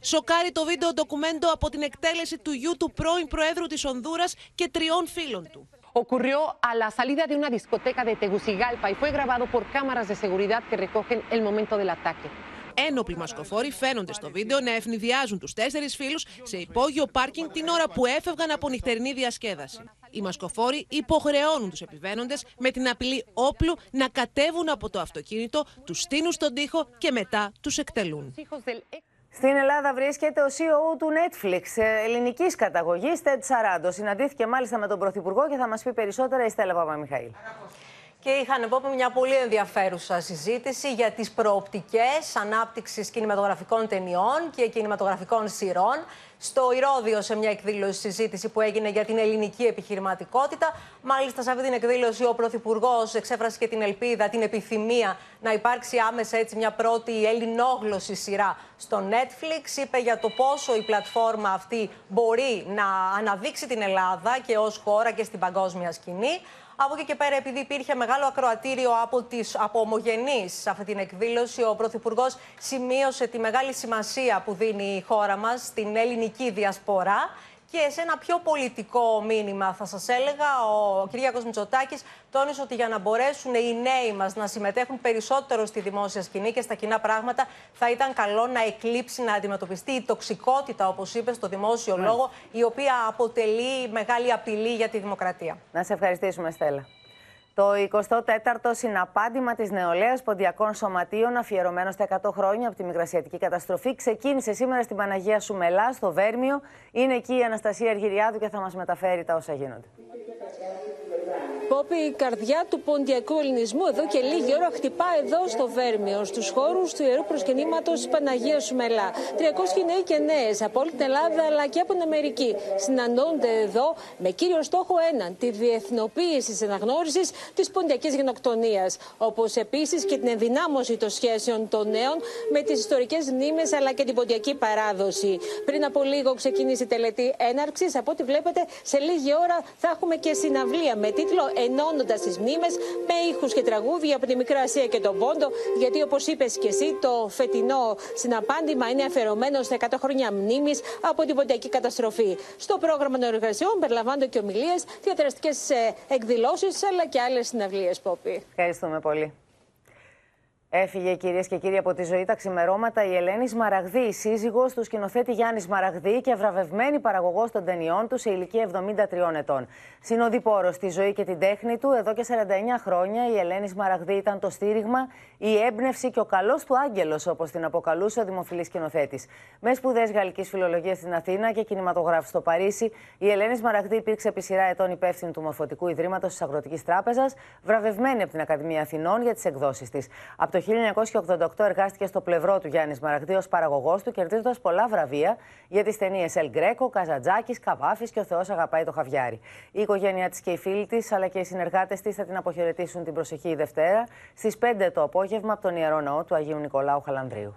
Σοκάρει το βίντεο ντοκουμέντο από την εκτέλεση του γιου του πρώην Προέδρου της Ονδούρας και τριών φίλων του. Ocurrió a la salida de una discoteca de Tegucigalpa y fue grabado por cámaras de seguridad que recogen el momento del ataque. Ένοπλοι μασκοφόροι φαίνονται στο βίντεο να ευνηδιάζουν τους τέσσερις φίλους σε υπόγειο πάρκινγκ την ώρα που έφευγαν από νυχτερινή διασκέδαση. Οι μασκοφόροι υποχρεώνουν τους επιβαίνοντες με την απειλή όπλου να κατέβουν από το αυτοκίνητο, τους στείνουν στον τοίχο και μετά τους εκτελούν. Στην Ελλάδα βρίσκεται ο CEO του Netflix, ελληνικής καταγωγής, Ted Σαράντο. Συναντήθηκε μάλιστα με τον Πρωθυπουργό και θα μας πει περισσότερα η Στέλλα Παπαμιχαήλ. Και είχαν πω μια πολύ ενδιαφέρουσα συζήτηση για τις προοπτικές ανάπτυξης κινηματογραφικών ταινιών και κινηματογραφικών σειρών. Στο Ηρώδιο, σε μια εκδήλωση συζήτηση που έγινε για την ελληνική επιχειρηματικότητα. Μάλιστα, σε αυτή την εκδήλωση, ο Πρωθυπουργός εξέφρασε και την ελπίδα, την επιθυμία να υπάρξει άμεσα έτσι μια πρώτη ελληνόγλωση σειρά στο Netflix. Είπε για το πόσο η πλατφόρμα αυτή μπορεί να αναδείξει την Ελλάδα και ως χώρα και στην παγκόσμια σκηνή. Από εκεί και πέρα, επειδή υπήρχε μεγάλο ακροατήριο από, τις, από ομογενείς σε αυτή την εκδήλωση, ο Πρωθυπουργός σημείωσε τη μεγάλη σημασία που δίνει η χώρα μας στην ελληνική διασπορά και σε ένα πιο πολιτικό μήνυμα, θα σας έλεγα, ο Κυριάκος Μητσοτάκης τόνισε ότι για να μπορέσουν οι νέοι μας να συμμετέχουν περισσότερο στη δημόσια σκηνή και στα κοινά πράγματα, θα ήταν καλό να εκλείψει, να αντιμετωπιστεί η τοξικότητα, όπως είπε, στο δημόσιο λόγο, η οποία αποτελεί μεγάλη απειλή για τη δημοκρατία. Να σε ευχαριστήσουμε, Στέλλα. Το 24ο συναπάντημα της νεολαίας ποντιακών σωματείων, αφιερωμένο στα 100 χρόνια από τη Μικρασιατική καταστροφή, ξεκίνησε σήμερα στην Παναγία Σουμελά, στο Βέρμιο. Είναι εκεί η Αναστασία Αργυριάδου και θα μας μεταφέρει τα όσα γίνονται. Πόπη, η καρδιά του ποντιακού ελληνισμού εδώ και λίγη ώρα χτυπά εδώ στο Βέρμιο, στους χώρους του ιερού προσκυνήματος τη Παναγίας Σουμελά. 300 νέοι και νέες από όλη την Ελλάδα αλλά και από την Αμερική συναντώνται εδώ με κύριο στόχο έναν, τη διεθνοποίηση της αναγνώρισης της ποντιακής γενοκτονίας. Όπως επίσης και την ενδυνάμωση των σχέσεων των νέων με τις ιστορικές μνήμες αλλά και την ποντιακή παράδοση. Πριν από λίγο ξεκίνησε η τελετή έναρξης. Από ό,τι βλέπετε, σε λίγη ώρα θα έχουμε και συναυλία με τίτλο Ενώνοντας τις μνήμες με ήχους και τραγούδια από τη Μικρά Ασία και τον Πόντο. Γιατί όπως είπες και εσύ, το φετινό συναπάντημα είναι αφιερωμένο στα 100 χρόνια μνήμης από την ποντιακή καταστροφή. Στο πρόγραμμα των εργασιών περιλαμβάνονται και ομιλίες, διαδραστικές εκδηλώσεις αλλά και άλλες συναυλίες, Πόπη. Ευχαριστούμε πολύ. Έφυγε κυρίες και κύριοι από τη ζωή τα ξημερώματα η Ελένη Σμαραγδί, η σύζυγος του σκηνοθέτη Γιάννη Σμαραγδί και βραβευμένη παραγωγός των ταινιών του σε ηλικία 73 ετών. Συνοδοιπόρος στη ζωή και την τέχνη του, εδώ και 49 χρόνια η Ελένη Σμαραγδί ήταν το στήριγμα, η έμπνευση και ο καλός του άγγελος, όπως την αποκαλούσε ο δημοφιλής σκηνοθέτης. Με σπουδές γαλλικής φιλολογίας στην Αθήνα και κινηματογράφη στο Παρίσι, η Ελένη Σμαραγδί υπήρξε επί σειρά ετών υπεύθυνη του Μορφωτικού Ιδρύματος της Αγροτικής Τράπεζας, βραβευμένη από την Ακαδημία Αθηνών για τις εκδόσεις της. Από το 1988 εργάστηκε στο πλευρό του Γιάννης Μαραγδί ως παραγωγός του, κερδίζοντας πολλά βραβεία για τις ταινίες Ελ Γκρέκο, Καζατζάκη, Καβάφης και Ο Θεός Αγαπάει το Χαβιάρι. Η οικογένειά της και οι φίλοι της, αλλά και οι συνεργάτες της θα την αποχαιρετήσουν την προσεχή Δευτέρα στις 5 το απόγευμα από τον ιερό ναό του Αγίου Νικολάου Χαλανδρίου.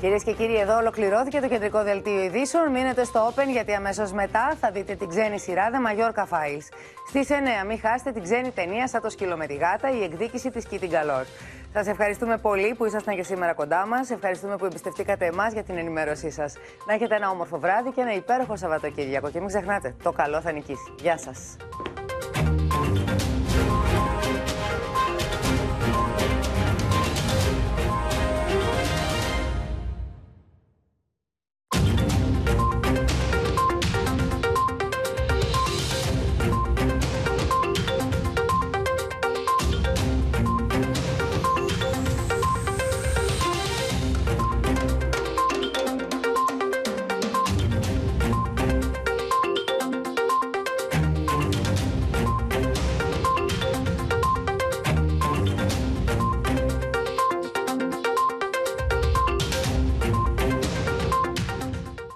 Κυρίες και κύριοι, εδώ ολοκληρώθηκε το κεντρικό δελτίο ειδήσεων. Μείνετε στο Open γιατί αμέσως μετά θα δείτε την ξένη σειρά The Mallorca Files. Στις 9, μην χάσετε την ξένη ταινία Σαν το σκύλο με τη γάτα, η εκδίκηση της Kitty Galore. Σας ευχαριστούμε πολύ που ήσασταν και σήμερα κοντά μας. Ευχαριστούμε που εμπιστευτήκατε εμάς για την ενημέρωσή σας. Να έχετε ένα όμορφο βράδυ και ένα υπέροχο Σαββατοκύριακο. Και μην ξεχνάτε, το καλό θα νικήσει. Γεια σας.